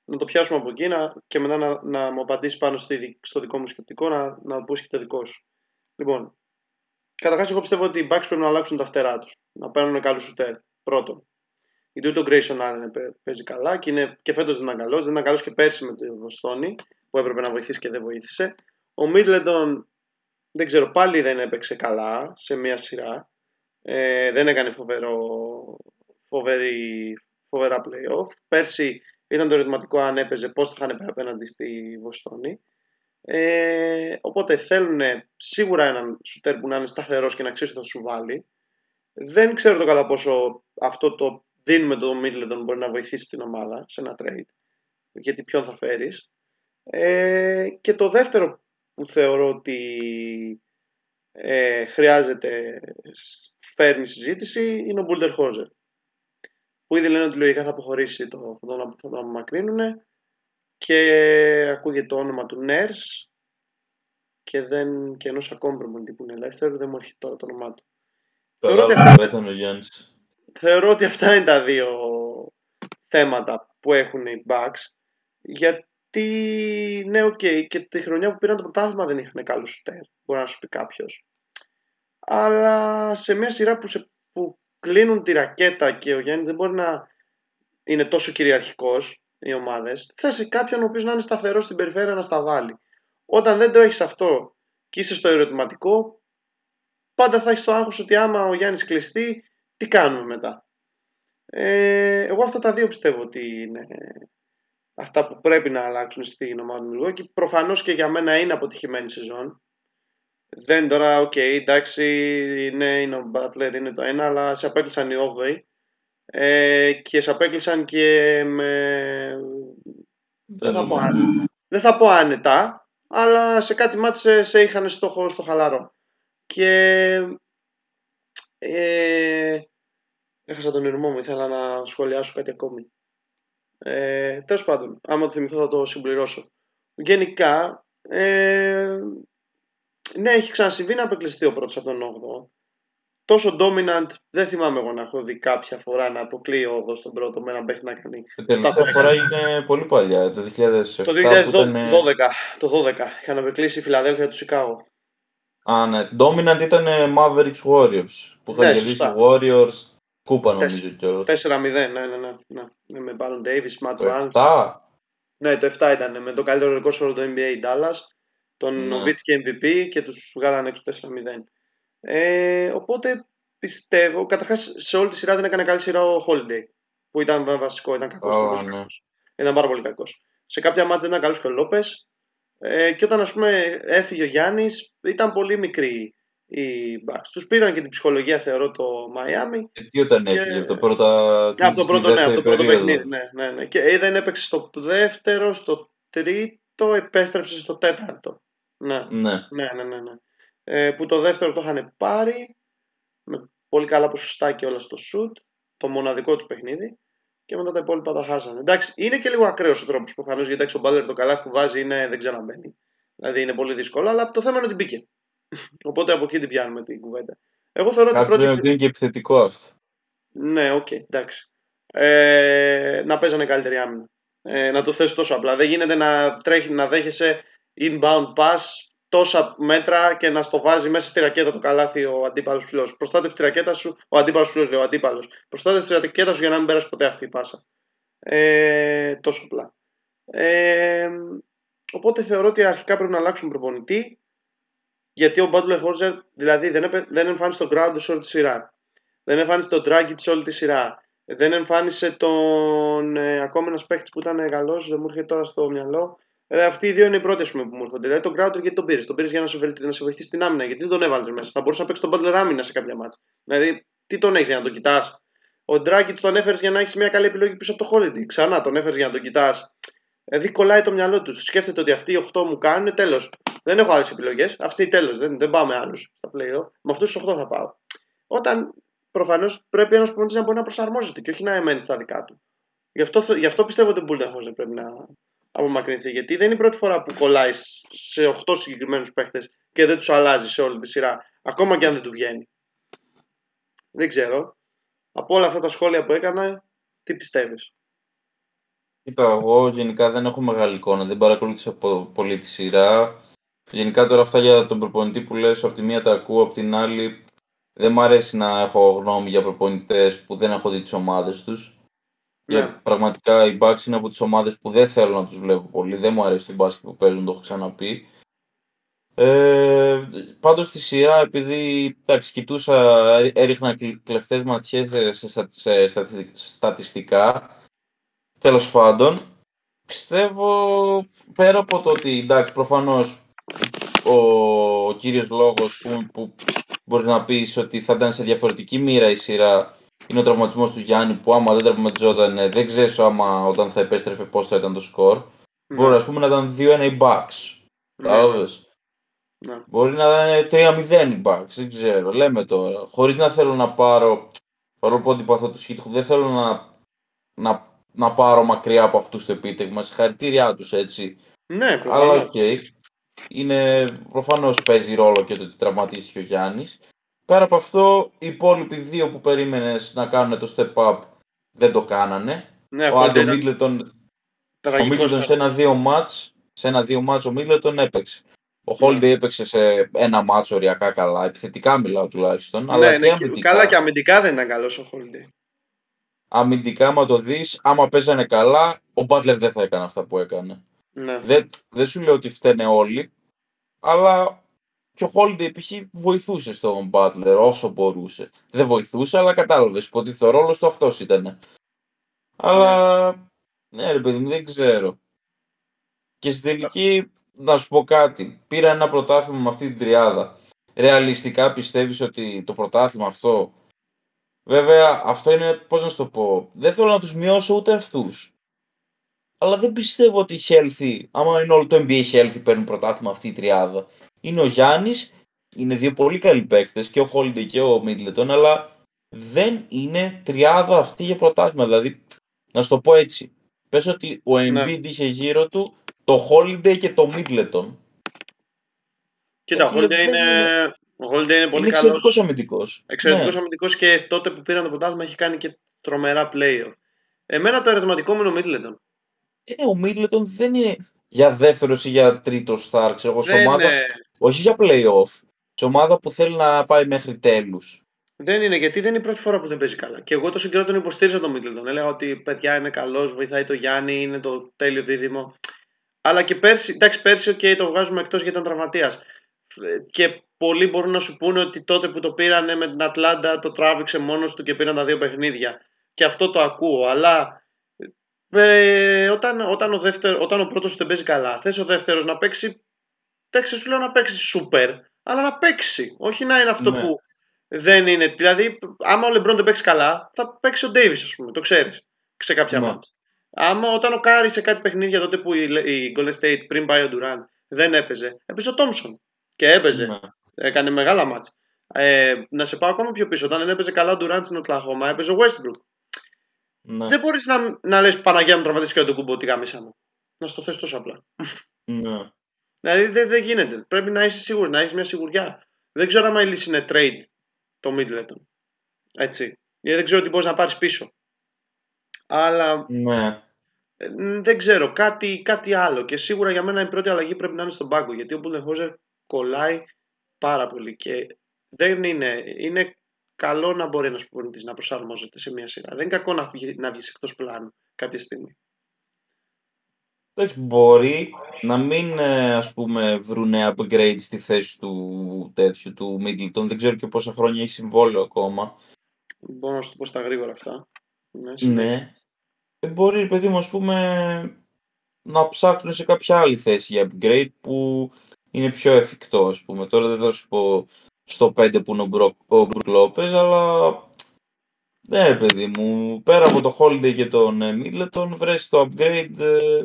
να το πιάσουμε από εκεί να, και μετά να, να μου απαντήσεις πάνω στο, στο δικό μου σκεπτικό, να, να πούσει και το δικό σου. Λοιπόν, καταρχάς, εγώ πιστεύω ότι οι Bucks πρέπει να αλλάξουν τα φτερά τους. Να παίρνουν καλούς σουτέρ. Πρώτον. Γιατί ούτε ο Grayson Allen παίζει καλά και, είναι, και φέτος δεν ήταν καλός. Δεν ήταν καλός και πέρσι με το Βοστόνη που έπρεπε να βοηθήσει και δεν βοήθησε. Ο Middleton δεν ξέρω, πάλι δεν έπαιξε καλά σε μια σειρά. Ε, δεν έκανε φοβερό, φοβερή, φοβερά playoff. Πέρσι ήταν το ερωτηματικό αν έπαιζε, πώς θα είχαν απέναντι στη Βοστόνη. Ε, οπότε θέλουν σίγουρα έναν σουτέρ που να είναι σταθερός και να ξέρει ότι θα σου βάλει. Δεν ξέρω το κατά πόσο αυτό το δίνουμε το Middleton μπορεί να βοηθήσει την ομάδα σε ένα trade. Γιατί ποιον θα φέρεις. Ε, και το δεύτερο που θεωρώ ότι ε, χρειάζεται φέρνει συζήτηση είναι ο Μπούλτερ Χόζερ που ήδη λένε ότι λογικά θα αποχωρήσει, το, θα, τον, θα τον απομακρύνουν και ακούγεται το όνομα του Νέρς και, δεν, και ενός ακόμη προμονητή που είναι ελεύθερο, δεν μου έρχεται τώρα το όνομά του. Θεωρώ ότι, αυτά, θεωρώ ότι αυτά είναι τα δύο θέματα που έχουν οι Bucks γιατί ναι, ok, okay, και τη χρονιά που πήραν το πρωτάθλημα δεν είχαν καλούς σουτέρ, μπορεί να σου πει κάποιος. Αλλά σε μια σειρά που, σε, που κλείνουν τη ρακέτα και ο Γιάννης δεν μπορεί να είναι τόσο κυριαρχικός οι ομάδες, θες κάποιον ο οποίος να είναι σταθερός στην περιφέρεια να στα βάλει. Όταν δεν το έχεις αυτό και είσαι στο ερωτηματικό, πάντα θα έχεις το άγχος ότι άμα ο Γιάννης κλειστεί, τι κάνουμε μετά. Ε, εγώ αυτά τα δύο πιστεύω ότι είναι αυτά που πρέπει να αλλάξουν στην ομάδα του και Προφανώς και για μένα είναι αποτυχημένη σεζόν. Δεν τώρα, ok, okay, εντάξει, είναι, είναι ο Butler, είναι το ένα, αλλά σε απέκλεισαν οι 8 ε, και σε απέκλεισαν και με... Δεν θα, πω, δεν θα πω άνετα, αλλά σε κάτι ματς σε είχαν στο, στο χαλαρό. Και ε, έχασα τον ήρμό μου, ήθελα να σχολιάσω κάτι ακόμη. Ε, Τέλος πάντων, άμα το θυμηθώ θα το συμπληρώσω. Γενικά, ε, ναι, έχει ξανασυμβεί να αποκλειστεί ο πρώτος από τον 8ο. Τόσο dominant δεν θυμάμαι εγώ να έχω δει κάποια φορά να αποκλείει ο 8ο στον πρώτο με ένα παίχτη να κάνει. Η τελευταία φορά είναι πολύ παλιά, το 2007. Το 2012, το 12 είχαν αποκλείσει η Φιλαδέλφια του Σικάγο. Α, ναι. Dominant ήταν Mavericks Warriors. Που είχαν ναι, Warriors κούπα νομίζω κιόλας. 4-0, ναι, ναι, ναι, ναι. ναι. Με Baron Davis, Matt Barnes. 7. Ναι, το 7 ήταν με το καλύτερο ρεκόρ σε όλο το NBA Dallas τον ναι. και MVP και τους βγάλανε έξω 4-0. Ε, οπότε πιστεύω, καταρχάς σε όλη τη σειρά δεν έκανε καλή σειρά ο Holiday, που ήταν βασικό, ήταν κακός. Oh, ναι. Ήταν πάρα πολύ κακός. Σε κάποια μάτια δεν ήταν καλός και ο Λόπες. Ε, και όταν ας πούμε έφυγε ο Γιάννης, ήταν πολύ μικρή οι Bucks. Τους πήραν και την ψυχολογία θεωρώ το Miami. Ε, τι όταν έφυγε, από το πρώτο, από το πρώτο, ναι, από το πρώτο παιχνίδι. Ναι, ναι, ναι. Και δεν έπαιξε στο δεύτερο, στο τρίτο, επέστρεψε στο τέταρτο. Ναι. Ναι. ναι, ναι, ναι, ναι. Ε, που το δεύτερο το είχαν πάρει με πολύ καλά ποσοστά και όλα στο shoot, το μοναδικό τους παιχνίδι και μετά τα υπόλοιπα τα χάσανε. Εντάξει, είναι και λίγο ακραίος ο τρόπος προφανώς γιατί ο Μπάτλερ το καλάθι που βάζει είναι, δεν ξαναμπαίνει. Δηλαδή είναι πολύ δύσκολο, αλλά το θέμα είναι ότι μπήκε. Οπότε από εκεί την πιάνουμε την κουβέντα. Εγώ θεωρώ ότι πρώτη... ότι είναι και επιθετικό αυτό. Ναι, ok, okay, εντάξει. Ε, να παίζανε καλύτερη άμυνα. Ε, να το θες τόσο απλά. Δεν γίνεται να τρέχει, να δέχεσαι inbound pass τόσα μέτρα και να στο βάζει μέσα στη ρακέτα το καλάθι ο αντίπαλος ψηλός. Προστάτευε τη ρακέτα σου, ο αντίπαλος ψηλός λέει ο αντίπαλος. Προστάτευε τη ρακέτα σου για να μην πέρασει ποτέ αυτή η πάσα. Ε, τόσο απλά. Ε, οπότε θεωρώ ότι αρχικά πρέπει να αλλάξουν προπονητή. Γιατί ο Μπάτλε Χόρζερ δηλαδή δεν, επε, δεν εμφάνισε τον Ground σε όλη τη σειρά. Δεν εμφάνισε τον Dragic σε όλη τη σειρά. Δεν εμφάνισε τον ε, ακόμα ένας παίχτη που ήταν καλό, δεν μου έρχεται τώρα στο μυαλό. Ε, αυτοί οι δύο είναι οι πρώτε που μου έρχονται. Δηλαδή τον Crowder γιατί τον πήρες; Τον πήρες για να σε, να σε βοηθήσει στην άμυνα. Γιατί δεν τον έβαλες μέσα. Θα μπορούσε να παίξει τον Butler άμυνα σε κάποια μάτια. Δηλαδή τι τον έχεις για να τον κοιτάς; Ο Dragic τον έφερες για να έχεις μια καλή επιλογή πίσω από το Holiday. Ξανά τον έφερες για να τον κοιτάς. Δηλαδή κολλάει το μυαλό τους. Σκέφτεται ότι αυτοί οι 8 μου κάνουν τέλος. Δεν έχω άλλες επιλογές. Αυτοί τέλος. Δεν, δεν πάμε άλλους στα πλέον. Με αυτούς τους 8 θα πάω. Όταν προφανώς πρέπει ένας προπονητής να μπορεί να προσαρμόζεται και όχι να εμένει στα δικά του. Γι' αυτό, γι αυτό πιστεύω ότι ο Μπούλτεχο πρέπει να, απομακρυνθεί. Γιατί δεν είναι η πρώτη φορά που κολλάει σε 8 συγκεκριμένους παίχτες και δεν τους αλλάζει σε όλη τη σειρά, ακόμα και αν δεν του βγαίνει. Δεν ξέρω. Από όλα αυτά τα σχόλια που έκανα, τι πιστεύεις; Είπα, εγώ γενικά δεν έχω μεγάλη εικόνα, δεν παρακολούθησα πολύ τη σειρά. Γενικά τώρα αυτά για τον προπονητή που λες, από τη μία τα ακούω, από την άλλη δεν μου αρέσει να έχω γνώμη για προπονητές που δεν έχω δει τις ομάδες τους. Ναι. Και πραγματικά οι Bucks είναι από τις ομάδες που δεν θέλω να τους βλέπω πολύ. Δεν μου αρέσει το μπάσκετ που παίζουν, το έχω ξαναπεί. Ε, πάντως στη σειρά, επειδή εντάξει, κοιτούσα, έριχνα κλεφτές ματιές σε, σε, σε, στατιστικά, τέλος πάντων, πιστεύω πέρα από το ότι εντάξει, προφανώς ο, ο κύριος λόγος που, που μπορεί να πεις ότι θα ήταν σε διαφορετική μοίρα η σειρά είναι ο τραυματισμός του Γιάννη που άμα δεν τραυματιζόταν δεν ξέρω άμα όταν θα επέστρεφε πώς θα ήταν το σκορ. Ναι. Μπορεί ας πούμε να ήταν 2-1 οι Bucks. Ναι. Ναι. Μπορεί να ήταν 3-0 οι Bucks, δεν ξέρω. Λέμε τώρα. Χωρίς να θέλω να πάρω. Παρόλο που αντιπαθώ τους Heat, δεν θέλω να, να, να πάρω μακριά από αυτούς το επίτευγμα. Συγχαρητήριά τους έτσι. Ναι, Αλλά ok. Okay. Είναι προφανώς παίζει ρόλο και το ότι τραυματίστηκε ο Γιάννης. Πέρα από αυτό, οι υπόλοιποι δύο που περίμενες να κάνουν το step up δεν το κάνανε. Ναι, ο Άντο Μίτλετον, ο Μίτλετον σε ένα-δύο μάτς, σε ένα-δύο μάτς ο Μίτλετον έπαιξε. Ο Χόλντι ναι. έπαιξε σε ένα μάτσο οριακά καλά. Επιθετικά μιλάω τουλάχιστον. Ναι, αλλά ναι, και αμυντικά. Καλά και αμυντικά δεν ήταν καλός ο Χόλντι. Αμυντικά, άμα το δεις, άμα παίζανε καλά, ο Μπάτλερ δεν θα έκανε αυτά που έκανε. Ναι. Δεν, δεν σου λέω ότι φταίνε όλοι, αλλά Και ο Holiday π.χ. βοηθούσε στον Butler όσο μπορούσε. Δεν βοηθούσε, αλλά κατάλαβες ότι ο ρόλος του αυτός ήταν. Αλλά. Ναι, ρε παιδί μου, δεν ξέρω. Και στη τελική, να σου πω κάτι. Πήρα ένα πρωτάθλημα με αυτή την τριάδα. Ρεαλιστικά πιστεύεις ότι το πρωτάθλημα αυτό. Βέβαια, αυτό είναι, πώς να σου το πω. Δεν θέλω να τους μειώσω ούτε αυτούς. Αλλά δεν πιστεύω ότι η Healthy, άμα είναι όλο το NBA Healthy, παίρνουν πρωτάθλημα αυτή η τριάδα. Είναι ο Γιάννης, είναι δύο πολύ καλοί παίκτες, και ο Holiday και ο Middleton, αλλά δεν είναι τριάδα αυτή για πρωτάθλημα. Δηλαδή, να σου το πω έτσι. Πες ότι ο ναι. Embiid ναι. είχε γύρω του το Holiday και το Middleton. Κοίτα, ο Holiday είναι, ο Holiday είναι πολύ είναι εξαιρετικός αμυντικός. Εξαιρετικός ναι. αμυντικός και τότε που πήραν το πρωτάθλημα έχει κάνει και τρομερά playoff. Εμένα το ερωτηματικό μου είναι ο Middleton. Ε, ο Middleton δεν είναι για δεύτερος ή για τρίτος star, ξέρω σε ομάδα, όχι για playoff. Σε ομάδα που θέλει να πάει μέχρι τέλους. Δεν είναι, γιατί δεν είναι η πρώτη φορά που δεν παίζει καλά. Και εγώ τόσο καιρό τον υποστήριζα τον Μίντλετον. Έλεγα ότι παιδιά είναι καλός, βοηθάει το Γιάννη, είναι το τέλειο δίδυμο. Αλλά και πέρσι, εντάξει, πέρσι okay, το βγάζουμε εκτός γιατί ήταν τραυματίας. Και πολλοί μπορούν να σου πούνε ότι τότε που το πήρανε με την Ατλάντα το τράβηξε μόνος του και πήραν τα δύο παιχνίδια. Και αυτό το ακούω. Αλλά ε, όταν, όταν, ο δεύτερος, όταν ο πρώτος δεν παίζει καλά, θες ο δεύτερος να παίξει, εντάξει σου λέω να παίξεις σούπερ, αλλά να παίξει, όχι να είναι αυτό ναι. που δεν είναι. Δηλαδή, άμα ο Λεμπρόν δεν παίξει καλά, θα παίξει ο Ντέιβις, ας πούμε, το ξέρεις, σε κάποια ναι. ματς. Άμα όταν ο Κάρι σε κάτι παιχνίδια τότε που η, η Golden State πριν πάει ο Ντουράν δεν έπαιζε, έπαιζε ο Τόμσον και έπαιζε. Ναι. Έκανε μεγάλα ματς. Ε, να σε πάω ακόμα πιο πίσω. Όταν δεν έπαιζε καλά ο Ντουράν στην Οκλαχώμα, έπαιζε ο Westbrook. Ναι. Δεν μπορείς να, να λες Παναγία μου τραυματίσει και τον κουμπό τη γάμησα μου. Να στο θες τόσο απλά. Ναι. Δηλαδή δεν, δεν γίνεται. Πρέπει να είσαι σίγουρος, να έχεις μια σιγουριά. Δεν ξέρω αν η λύση είναι trade το Middleton. Έτσι. Γιατί δεν ξέρω τι μπορείς να πάρεις πίσω. Αλλά. Ναι. Ε, δεν ξέρω, κάτι, κάτι άλλο. Και σίγουρα για μένα η πρώτη αλλαγή πρέπει να είναι στον πάγκο. Γιατί ο Μπουλενχόζερ κολλάει πάρα πολύ. Και δεν είναι. Είναι καλό να μπορεί ένα προπονητή να προσαρμόζεται σε μια σειρά. Δεν είναι κακό να βγει, να βγεις εκτός πλάνου κάποια στιγμή. Εντάξει, μπορεί να μην ε, ας πούμε βρουνε upgrade στη θέση του τέτοιου του Middleton. Δεν ξέρω και πόσα χρόνια έχει συμβόλαιο ακόμα. Μπορώ να σου το πω στα γρήγορα αυτά. Ναι. ναι. Ε, μπορεί, παιδί μου, ας πούμε, να ψάχνουν σε κάποια άλλη θέση για upgrade που είναι πιο εφικτό, ας πούμε. Τώρα δεν θα σου πω στο 5 που είναι ο Μπροκ, ο Λόπεζ, αλλά ναι, ρε παιδί μου, πέρα από το Holiday και τον Middleton, βρέσει το upgrade ε,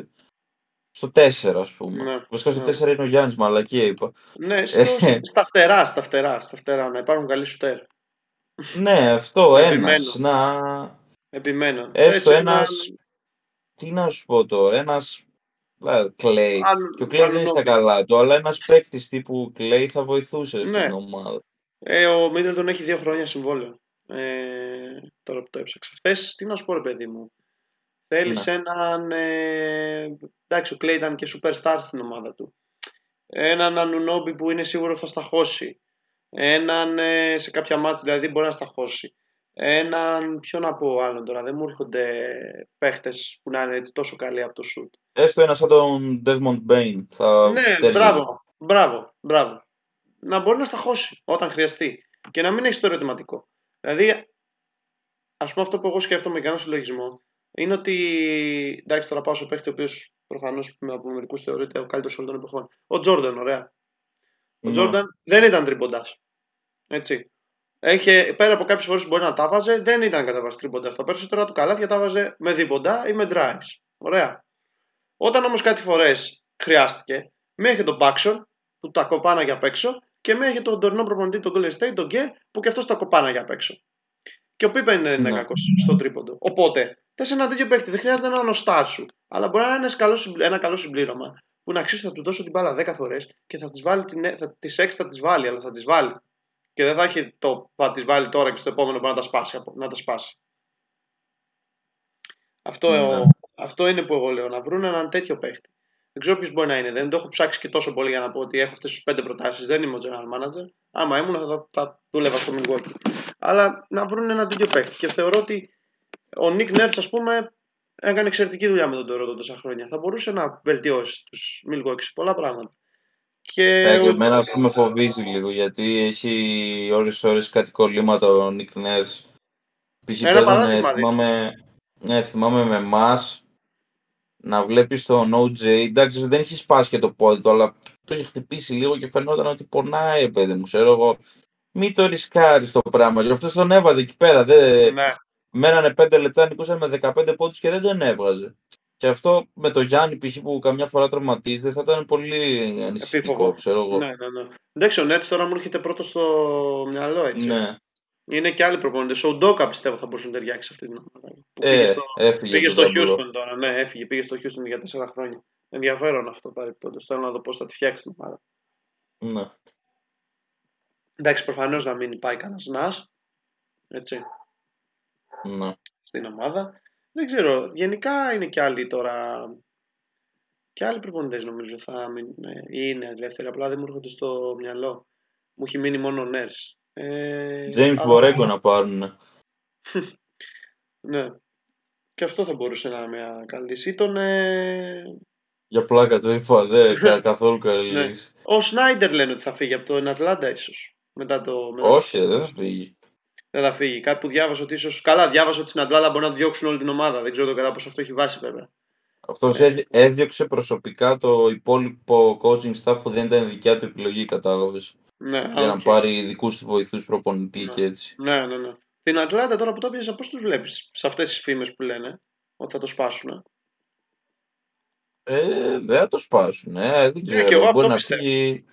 στο 4, ας πούμε. Ναι, Βασικά στο ναι. 4 είναι ο Γιάννης, μαλακία είπα. Ναι, στο, στα φτερά, στα φτερά, στα φτερά, να υπάρχουν καλοί σουτέρ. Ναι, αυτό, ένας, να... Επιμένω. Έστω ένας, τι να σου πω τώρα, ένας Κλέι. Και ο Κλέι δεν είναι στα καλά του, αλλά ένας παίκτης τύπου Κλέι θα βοηθούσε ναι. στην ομάδα. Ε, ο Μίτλετον έχει δύο χρόνια συμβόλαιο. Ε, τώρα που το έψαξα. Χθες, τι να σου πω, ρε παιδί μου. Θέλεις ναι. έναν. Ε, εντάξει, ο Κλέι ήταν και superstar στην ομάδα του. Έναν Ανουνόμπι που είναι σίγουρο θα σταχώσει. Έναν ε, σε κάποια μάτια δηλαδή μπορεί να σταχώσει. Έναν, ποιο να πω άλλον τώρα, δεν μου έρχονται παίχτες που να είναι έτσι τόσο καλοί από το σουτ. Έστω ένα σαν τον Desmond Bain. Θα ναι, μπράβο, μπράβο, μπράβο. Να μπορεί να σταχώσει όταν χρειαστεί και να μην έχει το ερωτηματικό. Δηλαδή, ας πούμε αυτό που εγώ σκέφτομαι και κάνω συλλογισμό είναι ότι. Εντάξει, τώρα πάω σε παίχτη ο οποίος προφανώς από μερικούς θεωρείται ο καλύτερος όλων των εποχών. Ο Τζόρνταν, ωραία. Ο ναι. Τζόρνταν δεν ήταν τριμποντάς. Έτσι. Έχει, πέρα από κάποιες φορές που μπορεί να τα βάζε, δεν ήταν κατά βάση τρίμποντα. Τα περισσότερα του καλάθια τα βάζε με δίποντα ή με drives. Ωραία. Όταν όμως κάτι φορές χρειάστηκε, με είχε τον Μπάξον που τα κοπάνα για απ' έξω και με είχε τον τωρινό προπονητή, τον Golden State, τον Γκέ, που και αυτός τα κοπάνα για απ' έξω. Και ο Πίπεν είναι ναι. κακός στο τρίποντο. Οπότε, θες ένα τέτοιο παίκτη, δεν χρειάζεται ένα νοστά σου, αλλά μπορεί να είναι ένας καλός, ένα καλό συμπλήρωμα που να αξίζει θα του δώσω την μπάλα 10 φορές και θα τις βάλει, θα, τις 6 θα τις βάλει, αλλά θα τις βάλει και δεν θα έχει το θα τις βάλει τώρα και στο επόμενο να τα σπάσει. Να τα σπάσει. Αυτό, ναι. αυτό είναι που εγώ λέω, να βρουν έναν τέτοιο παίχτη. Δεν ξέρω ποιος μπορεί να είναι. Δεν το έχω ψάξει και τόσο πολύ για να πω ότι έχω αυτές τις πέντε προτάσεις. Δεν είμαι ο general manager. Άμα ήμουν θα, θα δούλευα στο Milwaukee. Αλλά να βρουν έναν τέτοιο παίχτη. Και θεωρώ ότι ο Nick Nurse, ας πούμε, έκανε εξαιρετική δουλειά με τον Toronto τόσα χρόνια. Θα μπορούσε να βελτιώσει τους Milwaukee σε πολλά πράγματα. Και Ναι, και ο- εμένα αυτό με φοβίζει λίγο γιατί έχει ώρες ώρες κάτι κολλήματα ο Nick Nurse. Π.χ. Ένα παίζανε, παράδειγμα δίνω. θυμάμαι, ναι, θυμάμαι με εμάς να βλέπεις τον OJ, εντάξει δεν έχει σπάσει και το πόδι του, αλλά το έχει χτυπήσει λίγο και φαινόταν ότι πονάει, ρε παιδί μου, ξέρω εγώ. Μην το ρισκάρεις το πράγμα. Γι' αυτό τον έβαζε εκεί πέρα. Δεν... Ναι, Μένανε 5 λεπτά, νικούσαν με 15 πόντους και δεν τον έβγαζε. Και αυτό με το Γιάννη π.χ. που καμιά φορά τραυματίζεται θα ήταν πολύ ανησυχητικό, Επίφοβο. ξέρω εγώ. ναι, ναι, ναι. Εντάξει, ο Nets τώρα μου έρχεται πρώτος στο μυαλό, έτσι. ναι. Είναι και άλλοι προπονητές. Ο Ντόκα πιστεύω θα μπορούσε να ταιριάξει σε αυτή την ομάδα. Που Ε, πήγε στο, έφυγε πήγε από στο τον Ταμπλό. Houston τώρα. Ναι, έφυγε. Πήγε στο Houston για τέσσερα χρόνια. Ενδιαφέρον αυτό παρεπτόντω. Θέλω να δω πώς θα τη φτιάξει την ομάδα. Ναι. Εντάξει, προφανώς να μην πάει κανένας να. Έτσι. Ναι. στην ομάδα. Δεν ξέρω. Γενικά είναι και άλλοι τώρα. Και άλλοι προπονητές νομίζω θα μείνουν ε, ή είναι ελεύθεροι. Απλά δεν μου έρχονται στο μυαλό. Μου έχει μείνει μόνο ο Nurse. Ε, James αλλά- Borrego να πάρουν. Ναι. Και αυτό θα μπορούσε να είναι μια καλή λύση. Ή τον, ε, Για πλάκα το είπα, δεν <laughs> κα- καθόλου καλή Ναι. λύση. Ο Σνάιντερ λένε ότι θα φύγει από τον Ατλάντα ίσως. Μετά το. Μετά Όχι, το- δεν θα φύγει. Δεν θα φύγει. Κάτι που διάβασα ότι ίσως. Καλά, διάβασα ότι στην Ατλάντα μπορεί να διώξουν όλη την ομάδα. Δεν ξέρω το κατά πόσο αυτό έχει βάση βέβαια. Αυτό Ναι. έδιωξε προσωπικά το υπόλοιπο coaching staff που δεν ήταν δικιά του επιλογή, κατάλαβες. Ναι, Για α, να οκ. πάρει δικούς του βοηθούς προπονητή Ναι. και έτσι. Ναι, ναι, ναι. Την Ατλάντα τώρα που το 'πιασα, πώς τους βλέπεις σε αυτές τις φήμες που λένε ότι θα το σπάσουν. Ε, δεν θα το σπάσουν. Ε, δεν ξέρω. και εγώ αυτό μπορεί, να πιστεύω. φύγει...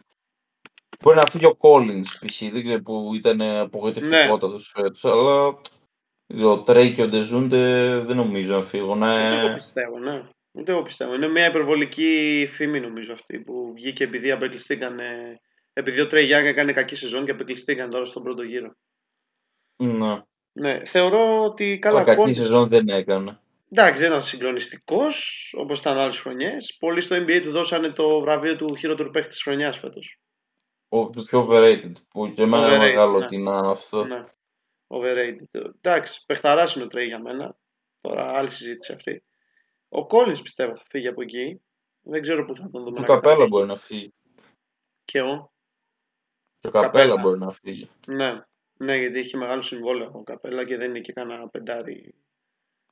μπορεί να φύγει ο Collins π.χ. Δεν ξέρω που ήταν απογοητευτικότατος Ναι. φέτος, αλλά ο Τρέι και ο Ντεζόντε δεν νομίζω να φύγουν. Ούτε εγώ Ε, πιστεύω, ναι. Ούτε εγώ πιστεύω. Είναι μια υπερβολική φήμη νομίζω αυτή που βγήκε επειδή αποκλειστήκαν. Επειδή ο Τρέι Γιάνγκ έκανε κακή σεζόν και απεκλειστήκαν τώρα στον πρώτο γύρο. ναι. Ναι, θεωρώ ότι Καλά, καλά κακή Collins- σεζόν δεν έκανε. Εντάξει, δεν ήταν συγκλονιστικός όπως ήταν άλλες χρονιές. Πολλοί στο NBA του δώσανε το βραβείο του χειρότερου παίκτη της χρονιάς φέτος. Ο το πιο overrated, που και εμένα είναι Overrated, μεγάλο ναι. τι να είναι αυτό. Ναι. Overrated. Εντάξει, παιχταράς είναι ο Τρέι για μένα. Τώρα άλλη συζήτηση αυτή. Ο Collins πιστεύω θα φύγει από εκεί. Δεν ξέρω πού θα τον δούμε. Το να καπέλα καταλήγει. μπορεί να φύγει. Και εγώ. Το καπέλα Καπέλα. μπορεί να φύγει. Ναι. ναι, γιατί έχει μεγάλο συμβόλαιο ο Καπέλα και δεν είναι και κανένα πεντάρι.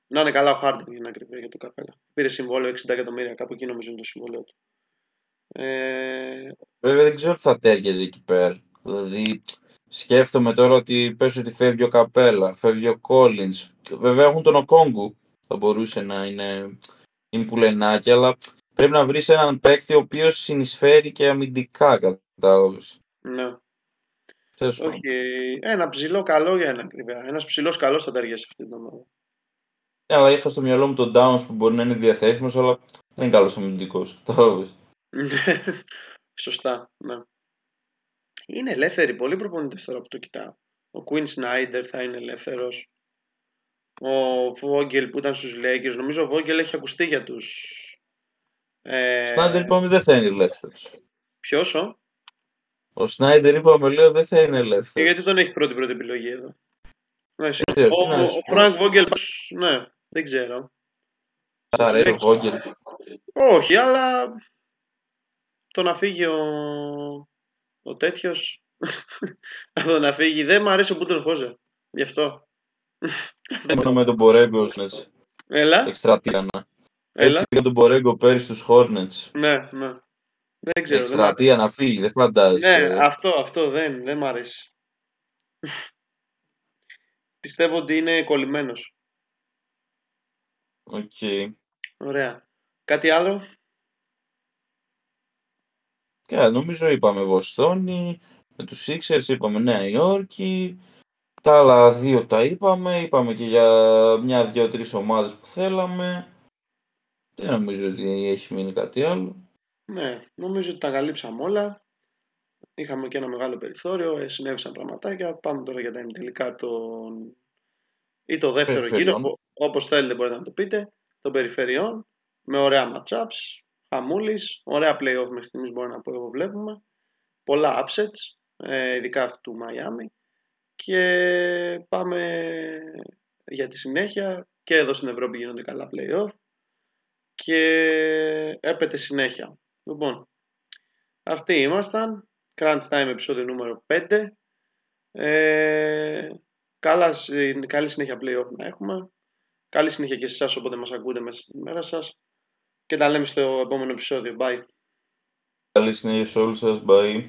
Να είναι καλά ο Χάρντιν για να ακριβή για το Καπέλα. Πήρε συμβόλαιο 60 εκατομμύρια, κάπου εκεί νομίζω είναι το συμβόλαιο του. Ε, Βέβαια δεν ξέρω τι θα τέριαζε εκεί πέρα. Δηλαδή σκέφτομαι τώρα ότι πες ότι φεύγει ο Καπέλα, φεύγει ο Collins. Βέβαια έχουν τον Οκόγκου. Θα μπορούσε να είναι, είναι πουλενάκι, αλλά πρέπει να βρεις έναν παίκτη ο οποίος συνεισφέρει και αμυντικά κατάλαβες. Ναι. Τέλος πάντων. Όχι, ένα ψηλό καλό για ένα ακριβά. Ένας ψηλός καλός θα ταιριάζει σε αυτή την ομάδα. Ναι, αλλά είχα στο μυαλό μου τον Downs που μπορεί να είναι διαθέσιμος, αλλά δεν είναι καλός αμυντικός. Κατάλαβες. Σωστά, ναι. Είναι ελεύθεροι πολλοί προπονητές τώρα που το κοιτάω. Ο Quinn Snyder θα είναι ελεύθερος. Ο Vogel που ήταν στους Lakers. Νομίζω ο Vogel έχει ακουστεί για τους... Ε, Σνάιντερ είπαμε δεν θα είναι ελεύθερος. Ποιος, ο; Ο Σνάιντερ είπαμε λέω δεν θα είναι Και ελεύθερος. γιατί τον έχει πρώτη πρώτη επιλογή εδώ; Ναι, Δεν ξέρω, ο, τι να ο, σου ο πω. Frank Vogel, ναι, δεν ξέρω. Σ' αρέσει ο Lakers. Βόγγελ. Όχι, αλλά το να φύγει ο, ο τέτοιος από <laughs> το να φύγει δεν μου αρέσει ο Μπούτεν Χόζερ. Γι' αυτό. Μόνο με τον Μπορέγκο Έλα, εκστρατεία. να. έλα. Έτσι για τον Μπορέγκο πέρυσι στους Hornets. Ναι, ναι. Δεν ξέρω. Δεν μ' Εκστρατεία να φύγει, δεν φαντάζεσαι. αρέσει. ε. Ναι, αυτό, αυτό δεν, δεν μ' αρέσει. <laughs> Πιστεύω ότι είναι κολλημένος. Οκ. Ωραία. Κάτι άλλο; Και νομίζω είπαμε Βοστόνη, με τους Sixers είπαμε Νέα Υόρκη, τα άλλα δύο τα είπαμε, είπαμε και για μια, δύο, τρεις ομάδες που θέλαμε. Δεν νομίζω ότι έχει μείνει κάτι άλλο. Ναι, νομίζω ότι τα καλύψαμε όλα. Είχαμε και ένα μεγάλο περιθώριο, ε, συνέβησαν πραγματάκια. Πάμε τώρα για τα ημιτελικά των... ή το δεύτερο Περιφερειών. γύρο, όπως θέλετε μπορείτε να το πείτε, των περιφερειών, με ωραία matchups, χαμούλης, ωραία play-off μέχρι στιγμής μπορώ να πω εγώ βλέπουμε, πολλά upsets, ε, ειδικά αυτού του Miami και πάμε για τη συνέχεια και εδώ στην Ευρώπη γίνονται καλά play-off και έπεται συνέχεια. Λοιπόν, Αυτοί ήμασταν. Crunch Time επεισόδιο νούμερο 5. Ε, καλά, καλή συνέχεια playoff να έχουμε. Καλή συνέχεια και σε εσάς όποτε μας ακούτε μέσα στην ημέρα σας. Και τα λέμε στο επόμενο επεισόδιο. Bye. Καλή συνέχεια σε όλους σας. Bye.